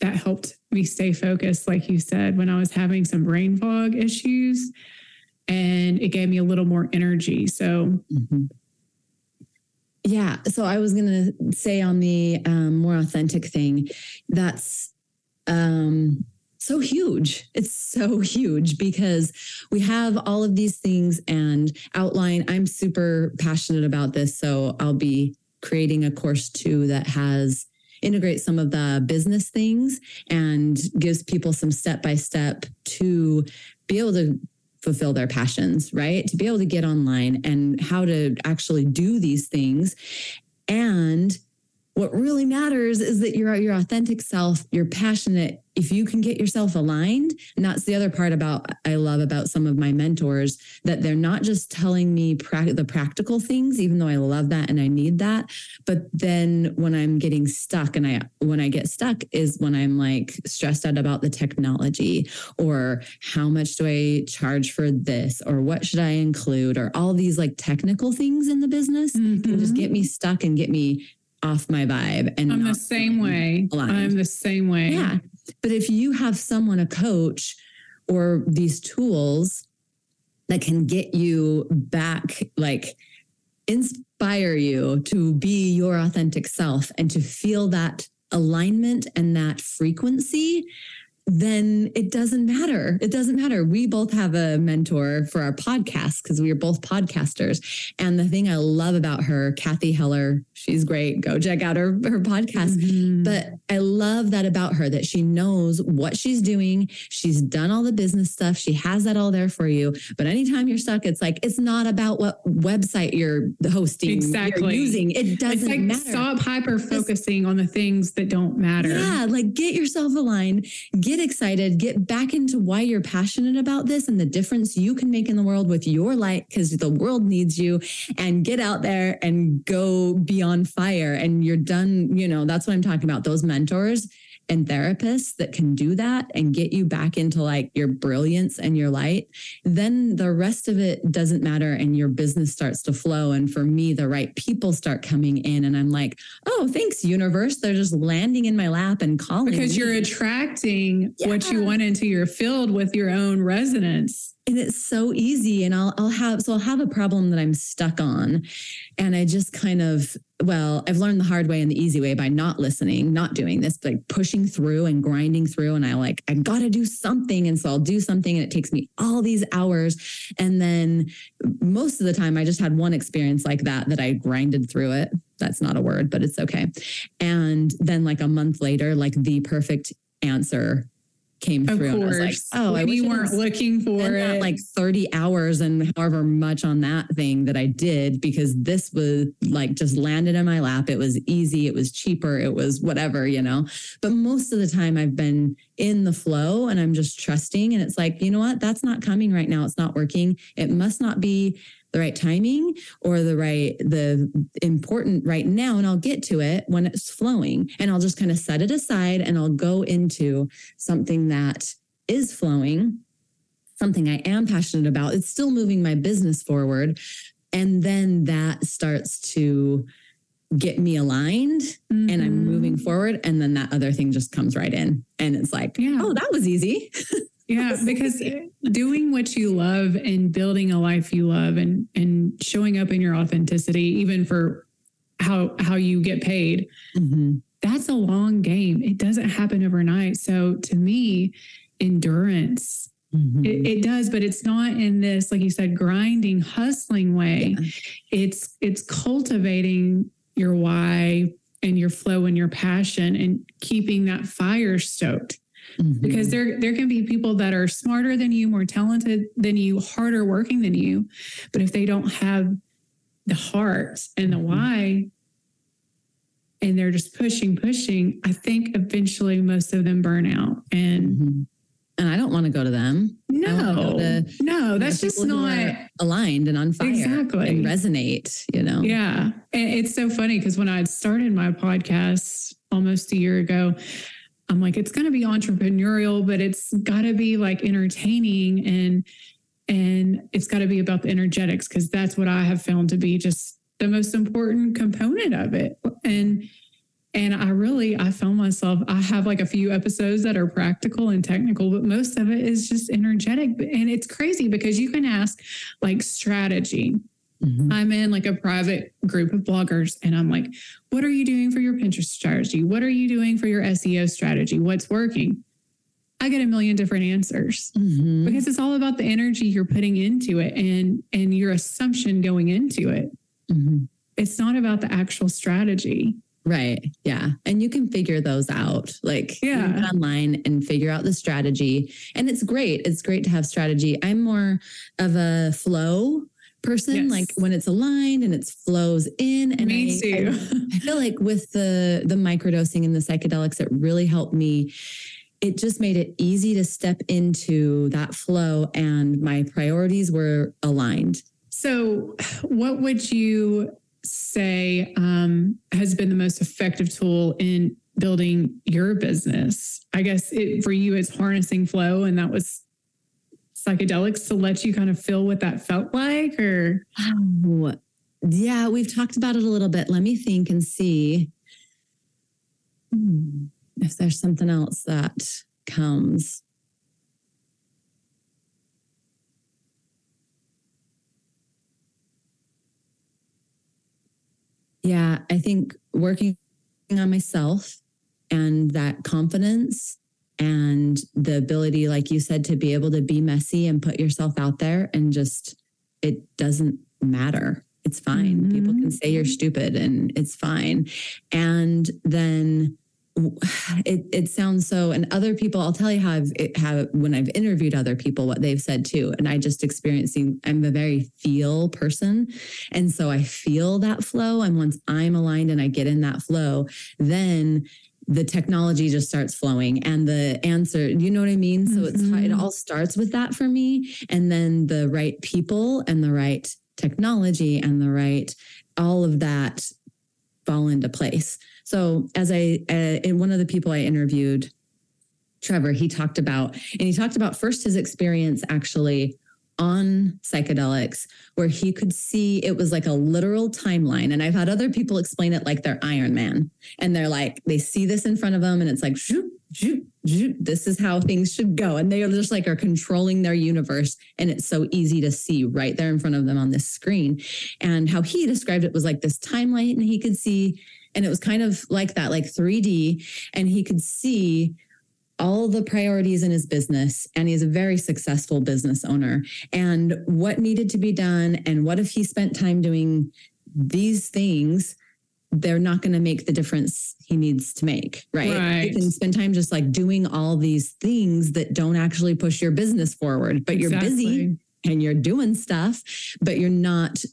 that helped me stay focused, like you said, when I was having some brain fog issues. And it gave me a little more energy. So mm-hmm. Yeah. So I was going to say on the um, more authentic thing, that's um, so huge. It's so huge because we have all of these things and outline. I'm super passionate about this. So I'll be creating a course too that has integrate some of the business things and gives people some step by step to be able to fulfill their passions, right? To be able to get online and how to actually do these things. And what really matters is that you're your authentic self, you're passionate, if you can get yourself aligned, and that's the other part about I love about some of my mentors that they're not just telling me pra- the practical things, even though I love that and I need that. But then when I'm getting stuck, and I when I get stuck is when I'm like stressed out about the technology or how much do I charge for this or what should I include or all these like technical things in the business mm-hmm. can just get me stuck and get me off my vibe. And I'm the same way. Aligned. I'm the same way. Yeah. But if you have someone, a coach, or these tools that can get you back, like inspire you to be your authentic self and to feel that alignment and that frequency, then it doesn't matter. It doesn't matter. We both have a mentor for our podcast because we are both podcasters. And the thing I love about her, Cathy Heller, she's great. Go check out her, her podcast. Mm-hmm. But I love that about her that she knows what she's doing. She's done all the business stuff. She has that all there for you. But anytime you're stuck, it's like, it's not about what website you're hosting, exactly. You're using. It doesn't like matter. Stop hyper focusing on the things that don't matter. Yeah. Like get yourself aligned, get get excited, get back into why you're passionate about this and the difference you can make in the world with your light because the world needs you and get out there and go be on fire and you're done. You know, that's what I'm talking about. Those mentors and therapists that can do that and get you back into like your brilliance and your light, then the rest of it doesn't matter and your business starts to flow. And for me, the right people start coming in and I'm like, oh, thanks, universe. They're just landing in my lap and calling. Because me. you're attracting yeah. what you want into your field with your own resonance and it's so easy and I'll I'll have so I'll have a problem that I'm stuck on. And I just kind of well I've learned the hard way and the easy way by not listening not doing this like pushing through and grinding through. And I like I got to do something and so I'll do something and it takes me all these hours. And then most of the time I just had one experience like that that I grinded through it. That's not a word but it's okay. And then like a month later like the perfect answer came of through. Course. And I was like, oh, I you weren't looking for it. like 30 hours and however much on that thing that I did because this was like just landed in my lap. It was easy. It was cheaper. It was whatever, you know. But most of the time I've been in the flow and I'm just trusting. And it's like, you know what? That's not coming right now. It's not working. It must not be the right timing or the right the important right now and I'll get to it when it's flowing and I'll just kind of set it aside and I'll go into something that is flowing something I am passionate about it's still moving my business forward and then that starts to get me aligned mm-hmm. and I'm moving mm-hmm. forward and then that other thing just comes right in and it's like yeah. oh that was easy Yeah, because doing what you love and building a life you love and and showing up in your authenticity, even for how how you get paid, mm-hmm. that's a long game. It doesn't happen overnight. So to me, endurance. Mm-hmm. It, it, does, but it's not in this, like you said, grinding, hustling way. Yeah. It's it's cultivating your why and your flow and your passion and keeping that fire stoked mm-hmm. because there there can be people that are smarter than you, more talented than you, harder working than you, but if they don't have the heart and the mm-hmm. why and they're just pushing pushing, I think eventually most of them burn out and mm-hmm. and I don't want to go to them. No, to, no, that's just not aligned and on fire exactly and resonate. You know, yeah. And it's so funny because when I started my podcast almost a year ago, I'm like, it's going to be entrepreneurial, but it's got to be like entertaining and and it's got to be about the energetics because that's what I have found to be just the most important component of it. And and I really I found myself I have like a few episodes that are practical and technical, but most of it is just energetic. And it's crazy because you can ask like strategy Mm-hmm. I'm in like a private group of bloggers and I'm like, what are you doing for your Pinterest strategy? What are you doing for your SEO strategy? What's working? I get a million different answers mm-hmm. because it's all about the energy you're putting into it and and your assumption going into it. Mm-hmm. It's not about the actual strategy. Right. Yeah. And you can figure those out. Like yeah. online and figure out the strategy. And it's great. It's great to have strategy. I'm more of a flow person yes. like when it's aligned and it flows in and me I, too. I, I feel like with the the microdosing and the psychedelics it really helped me. It just made it easy to step into that flow and my priorities were aligned. So what would you say um, has been the most effective tool in building your business? I guess it, for you it's harnessing flow and that was psychedelics to let you kind of feel what that felt like or? Oh, yeah we've talked about it a little bit. Let me think and see. Hmm, if there's something else that comes. Yeah i think working on myself and that confidence and the ability like you said to be able to be messy and put yourself out there and just it doesn't matter. It's fine. Mm-hmm. people can say you're stupid and it's fine. And then it, it sounds so and other people i'll tell you how i've have when i've interviewed other people what they've said too. And i just experiencing i'm a very feel person. And so i feel that flow. And once i'm aligned and i get in that flow then the technology just starts flowing and the answer you know what i mean? So mm-hmm. it's it all starts with that for me. And then the right people and the right technology and the right all of that fall into place. So, as I, uh, in one of the people I interviewed, Trevor, he talked about, and he talked about first his experience actually on psychedelics where he could see it was like a literal timeline. And i've had other people explain it like they're iron man and they're like they see this in front of them and it's like shoot, shoot, shoot, this is how things should go. And they are just like are controlling their universe and it's so easy to see right there in front of them on this screen. And how he described it was like this timeline and he could see and it was kind of like that like 3d and he could see all the priorities in his business and he's a very successful business owner and what needed to be done and what if he spent time doing these things they're not going to make the difference he needs to make right? Right. you can spend time just like doing all these things that don't actually push your business forward but you're busy and you're doing stuff but you're not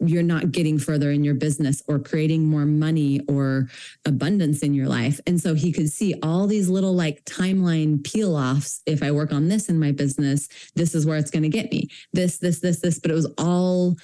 you're not getting further in your business or creating more money or abundance in your life. And so he could see all these little like timeline peel offs. If I work on this in my business, this is where it's going to get me. This, this, this, this, but it was all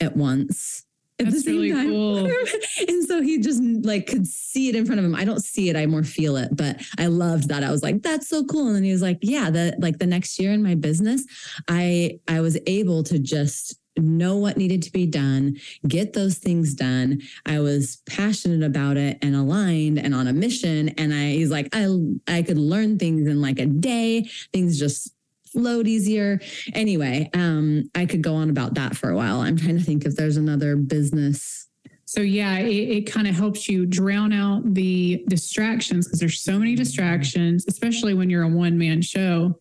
at once. At That's really cool. and so he just like could see it in front of him. I don't see it, I more feel it, but I loved that. I was like, that's so cool. And then he was like, yeah, the like the next year in my business, I I was able to just know what needed to be done, get those things done. I was passionate about it and aligned and on a mission. And I he's like, I I could learn things in like a day. Things just flowed easier. Anyway, um, I could go on about that for a while. I'm trying to think if there's another business. So yeah, it, it kind of helps you drown out the distractions because there's so many distractions, especially when you're a one man show,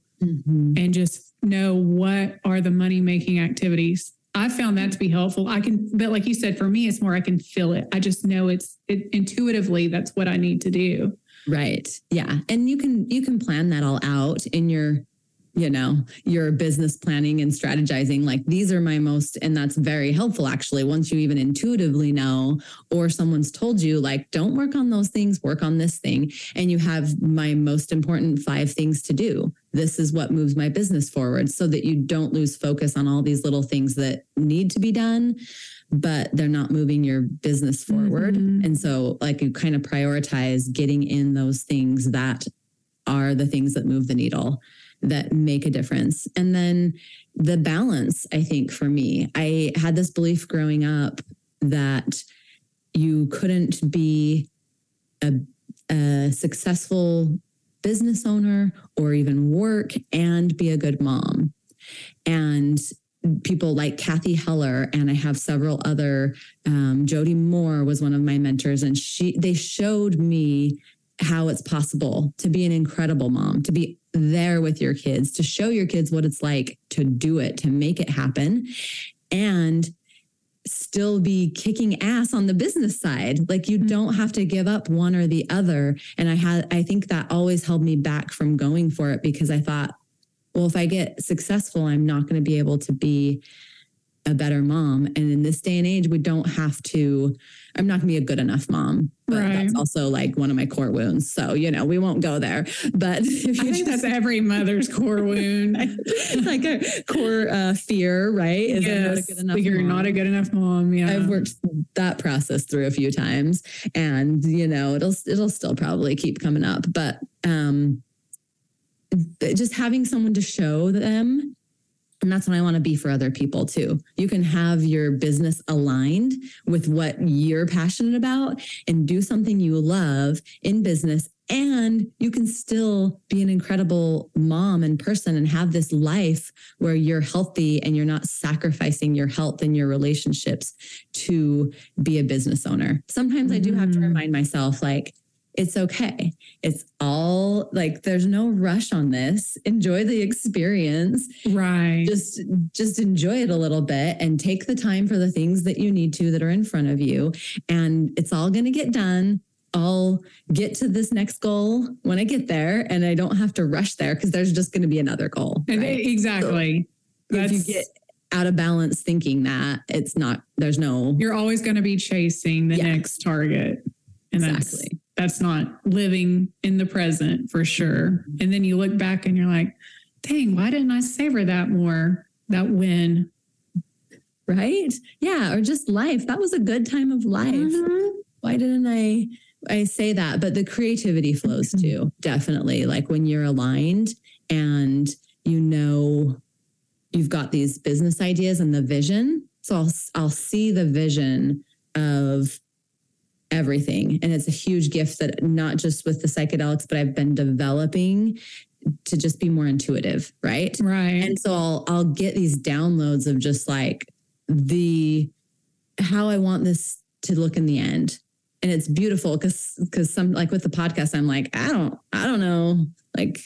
and just know what are the money making activities. I found that to be helpful. I can, but like you said, for me, it's more I can feel it. I just know it's it, intuitively that's what I need to do. Right. Yeah. And you can you can plan that all out in your you know, your business planning and strategizing like these are my most and that's very helpful actually once you even intuitively know or someone's told you like don't work on those things, work on this thing and you have my most important 5 things to do. This is what moves my business forward so that you don't lose focus on all these little things that need to be done but they're not moving your business forward. Mhm. And so, like, you kind of prioritize getting in those things that are the things that move the needle, that make a difference. And then the balance, I think, for me, I had this belief growing up that you couldn't be a, a successful business owner or even work and be a good mom. And people like Cathy Heller, and I have several other. Um, Jody Moore was one of my mentors, and she they showed me how it's possible to be an incredible mom, to be there with your kids, to show your kids what it's like to do it, to make it happen, and still be kicking ass on the business side. Like you Mhm. don't have to give up one or the other. And I had I think that always held me back from going for it because I thought, well, if I get successful, I'm not going to be able to be a better mom. And in this day and age, we don't have to, I'm not going to be a good enough mom. But Right. that's also like one of my core wounds. So, you know, we won't go there. But if I you think just that's every mother's core wound. like a core uh, fear, right? Is I'm not a good enough you're mom. not a good enough mom. Yeah, I've worked that process through a few times and you know it'll it'll still probably keep coming up but um just having someone to show them and that's what I want to be for other people too. You can have your business aligned with what you're passionate about and do something you love in business. And you can still be an incredible mom and person and have this life where you're healthy and you're not sacrificing your health and your relationships to be a business owner. Sometimes I do have to Mhm. remind myself, like, it's okay. It's all like there's no rush on this. Enjoy the experience. right. Just just enjoy it a little bit and take the time for the things that you need to that are in front of you and it's all going to get done. I'll get to this next goal when I get there and I don't have to rush there because there's just going to be another goal. And right? exactly. if you get out of balance thinking that it's not there's no You're always going to be chasing the Yeah. next target, and that's exactly. That's not living in the present for sure. And then you look back and you're like, "Dang, why didn't I savor that more? That win." right? Yeah, or just life. That was a good time of life. Mhm. why didn't I I say that, but the creativity flows Mhm. too, definitely. Like when you're aligned and you know you've got these business ideas and the vision. So I'll I'll see the vision of everything. And it's a huge gift that not just with the psychedelics, but I've been developing to just be more intuitive, right? Right. And so I'll I'll get these downloads of just like the how I want this to look in the end. And it's beautiful because because some like with the podcast, I'm like, I don't, I don't know. Like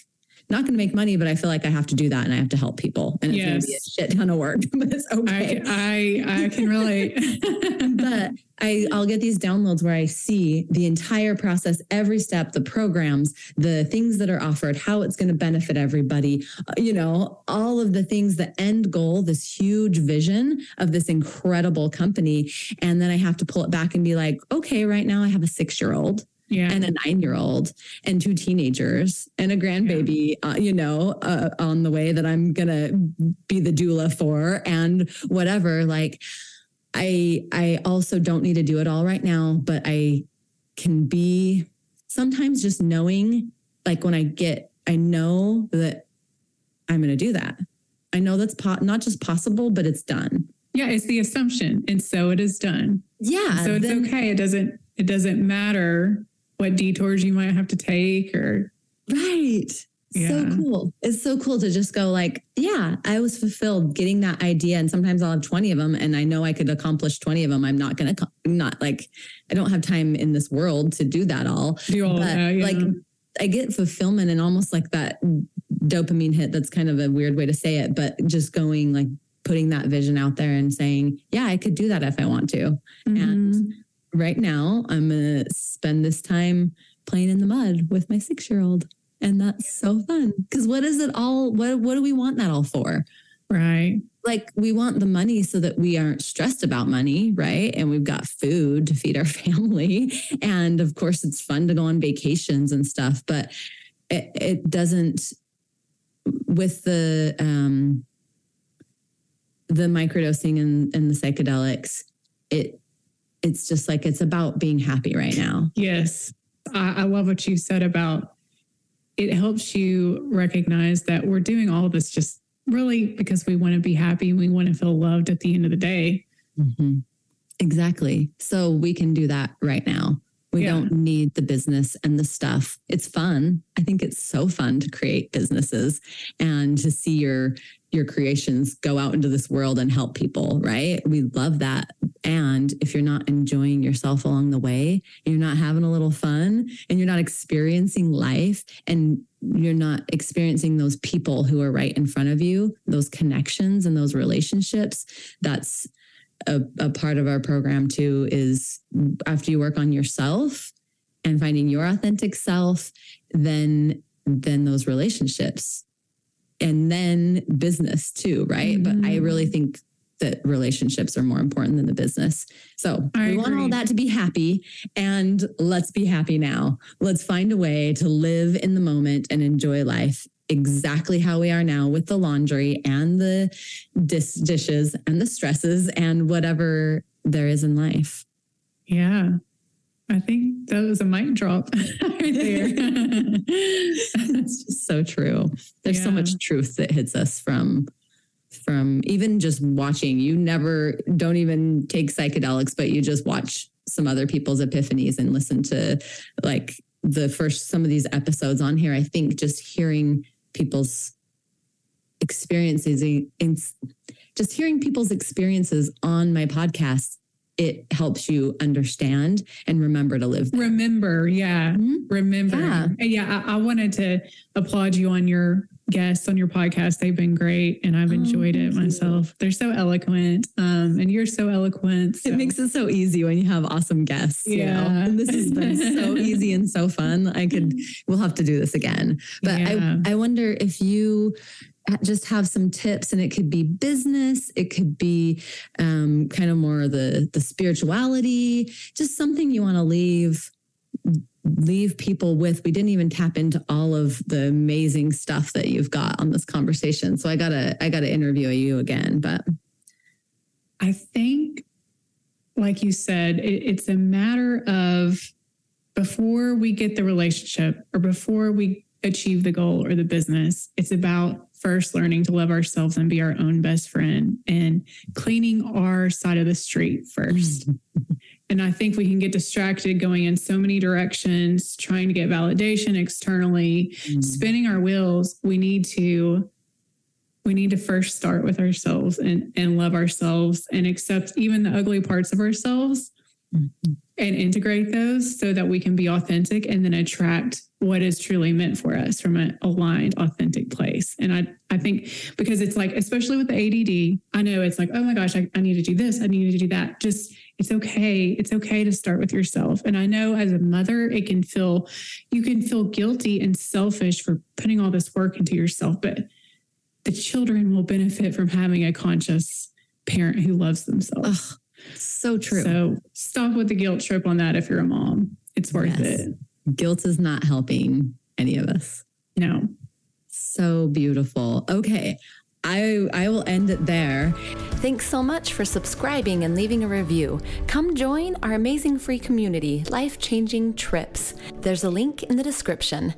not gonna make money, but I feel like I have to do that and I have to help people. And it's gonna be a shit ton of work, but it's I, okay. I I can relate. but I, I'll get these downloads where I see the entire process, every step, the programs, the things that are offered, how it's going to benefit everybody, uh, you know, all of the things, the end goal, this huge vision of this incredible company. And then I have to pull it back and be like, okay, right now I have a six year old yeah. and a nine year old and two teenagers and a grandbaby, uh, you know, uh, on the way that I'm going to be the doula for and whatever. Like, I, I also don't need to do it all right now, but I can be sometimes just knowing, like when I get, I know that I'm going to do that. I know that's po- not just possible, but it's done. yeah, it's the assumption. And so it is done. Yeah. so it's then- okay. It doesn't it doesn't matter what detours you might have to take or Right. So cool. It's so cool to just go like, yeah, I was fulfilled getting that idea. And sometimes I'll have 20 of them and I know I could accomplish 20 of them. I'm not going to, not like, I don't have time in this world to do that all. do all But that. Yeah. like, I get fulfillment and almost like that dopamine hit. That's kind of a weird way to say it, but just going like, putting that vision out there and saying, yeah, I could do that if I want to. and- Mhm. Right now, I'm going to spend this time playing in the mud with my six year old. And that's so fun. Because what is it all? What, what do we want that all for? right. Like, we want the money so that we aren't stressed about money, right? And we've got food to feed our family. And of course, it's fun to go on vacations and stuff, but it, it doesn't, with the, um, the microdosing and, and the psychedelics, it, it's just like it's about being happy right now. Yes. I, I love what you said about it helps you recognize that we're doing all of this just really because we want to be happy and we want to feel loved at the end of the day. Mhm. Exactly. So we can do that right now. We Yeah. don't need the business and the stuff. It's fun. I think it's so fun to create businesses and to see your your creations go out into this world and help people, right? We love that. And if you're not enjoying yourself along the way, you're not having a little fun and you're not experiencing life and you're not experiencing those people who are right in front of you, those connections and those relationships, that's a, a part of our program too is after you work on yourself and finding your authentic self then then those relationships and then business too right? But i really mm. think that relationships are more important than the business. So I we want all that to be happy and let's be happy now. Let's find a way to live in the moment and enjoy life exactly how we are now with the laundry and the dis- dishes and the stresses and whatever there is in life. Yeah. I think that was a mic drop right there. it's just so true. There's so much truth that hits us from from even just watching. You never don't even take psychedelics, but you just watch some other people's epiphanies and listen to like the first some of these episodes on here. I think just hearing people's experiences eh, in just hearing people's experiences on my podcast it helps you understand and remember to live there. Remember, yeah. Mhm. Remember. Yeah. Yeah. I, I wanted to applaud you on your guests on your podcast. They've been great and I've Oh, enjoyed it thank you. myself. They're so eloquent. Um, and you're so eloquent. so- It makes it so easy when you have awesome guests. You know? Yeah. And this has been so easy and so fun. I could, we'll have to do this again. But Yeah. I, I wonder if you just have some tips and it could be business, it could be um, kind of more the, the spirituality, just something you want to leave leave people with. We didn't even tap into all of the amazing stuff that you've got on this conversation. So i gotta i gotta interview you again but I think, like you said, it, it's a matter of before we get the relationship or before we achieve the goal or the business, it's about first learning to love ourselves and be our own best friend and cleaning our side of the street first. and I think we can get distracted going in so many directions, trying to get validation externally, mm. spinning our wheels. We need to we need to first start with ourselves and, and love ourselves and accept even the ugly parts of ourselves mm-hmm. and integrate those so that we can be authentic and then attract what is truly meant for us from an aligned, authentic place. And I, I think because it's like, especially with the ADD, I know it's like, oh my gosh, I, I need to do this, I need to do that. Just it's okay. It's okay to start with yourself. And I know as a mother, it can feel, you can feel guilty and selfish for putting all this work into yourself, but the children will benefit from having a conscious parent who loves themselves. Ugh, so true. So stop with the guilt trip on that if you're a mom. It's worth yes. it. Guilt is not helping any of us. No. So beautiful. Okay. I, I will end it there. Thanks so much for subscribing and leaving a review. Come join our amazing free community, Life Changing Trips. There's a link in the description.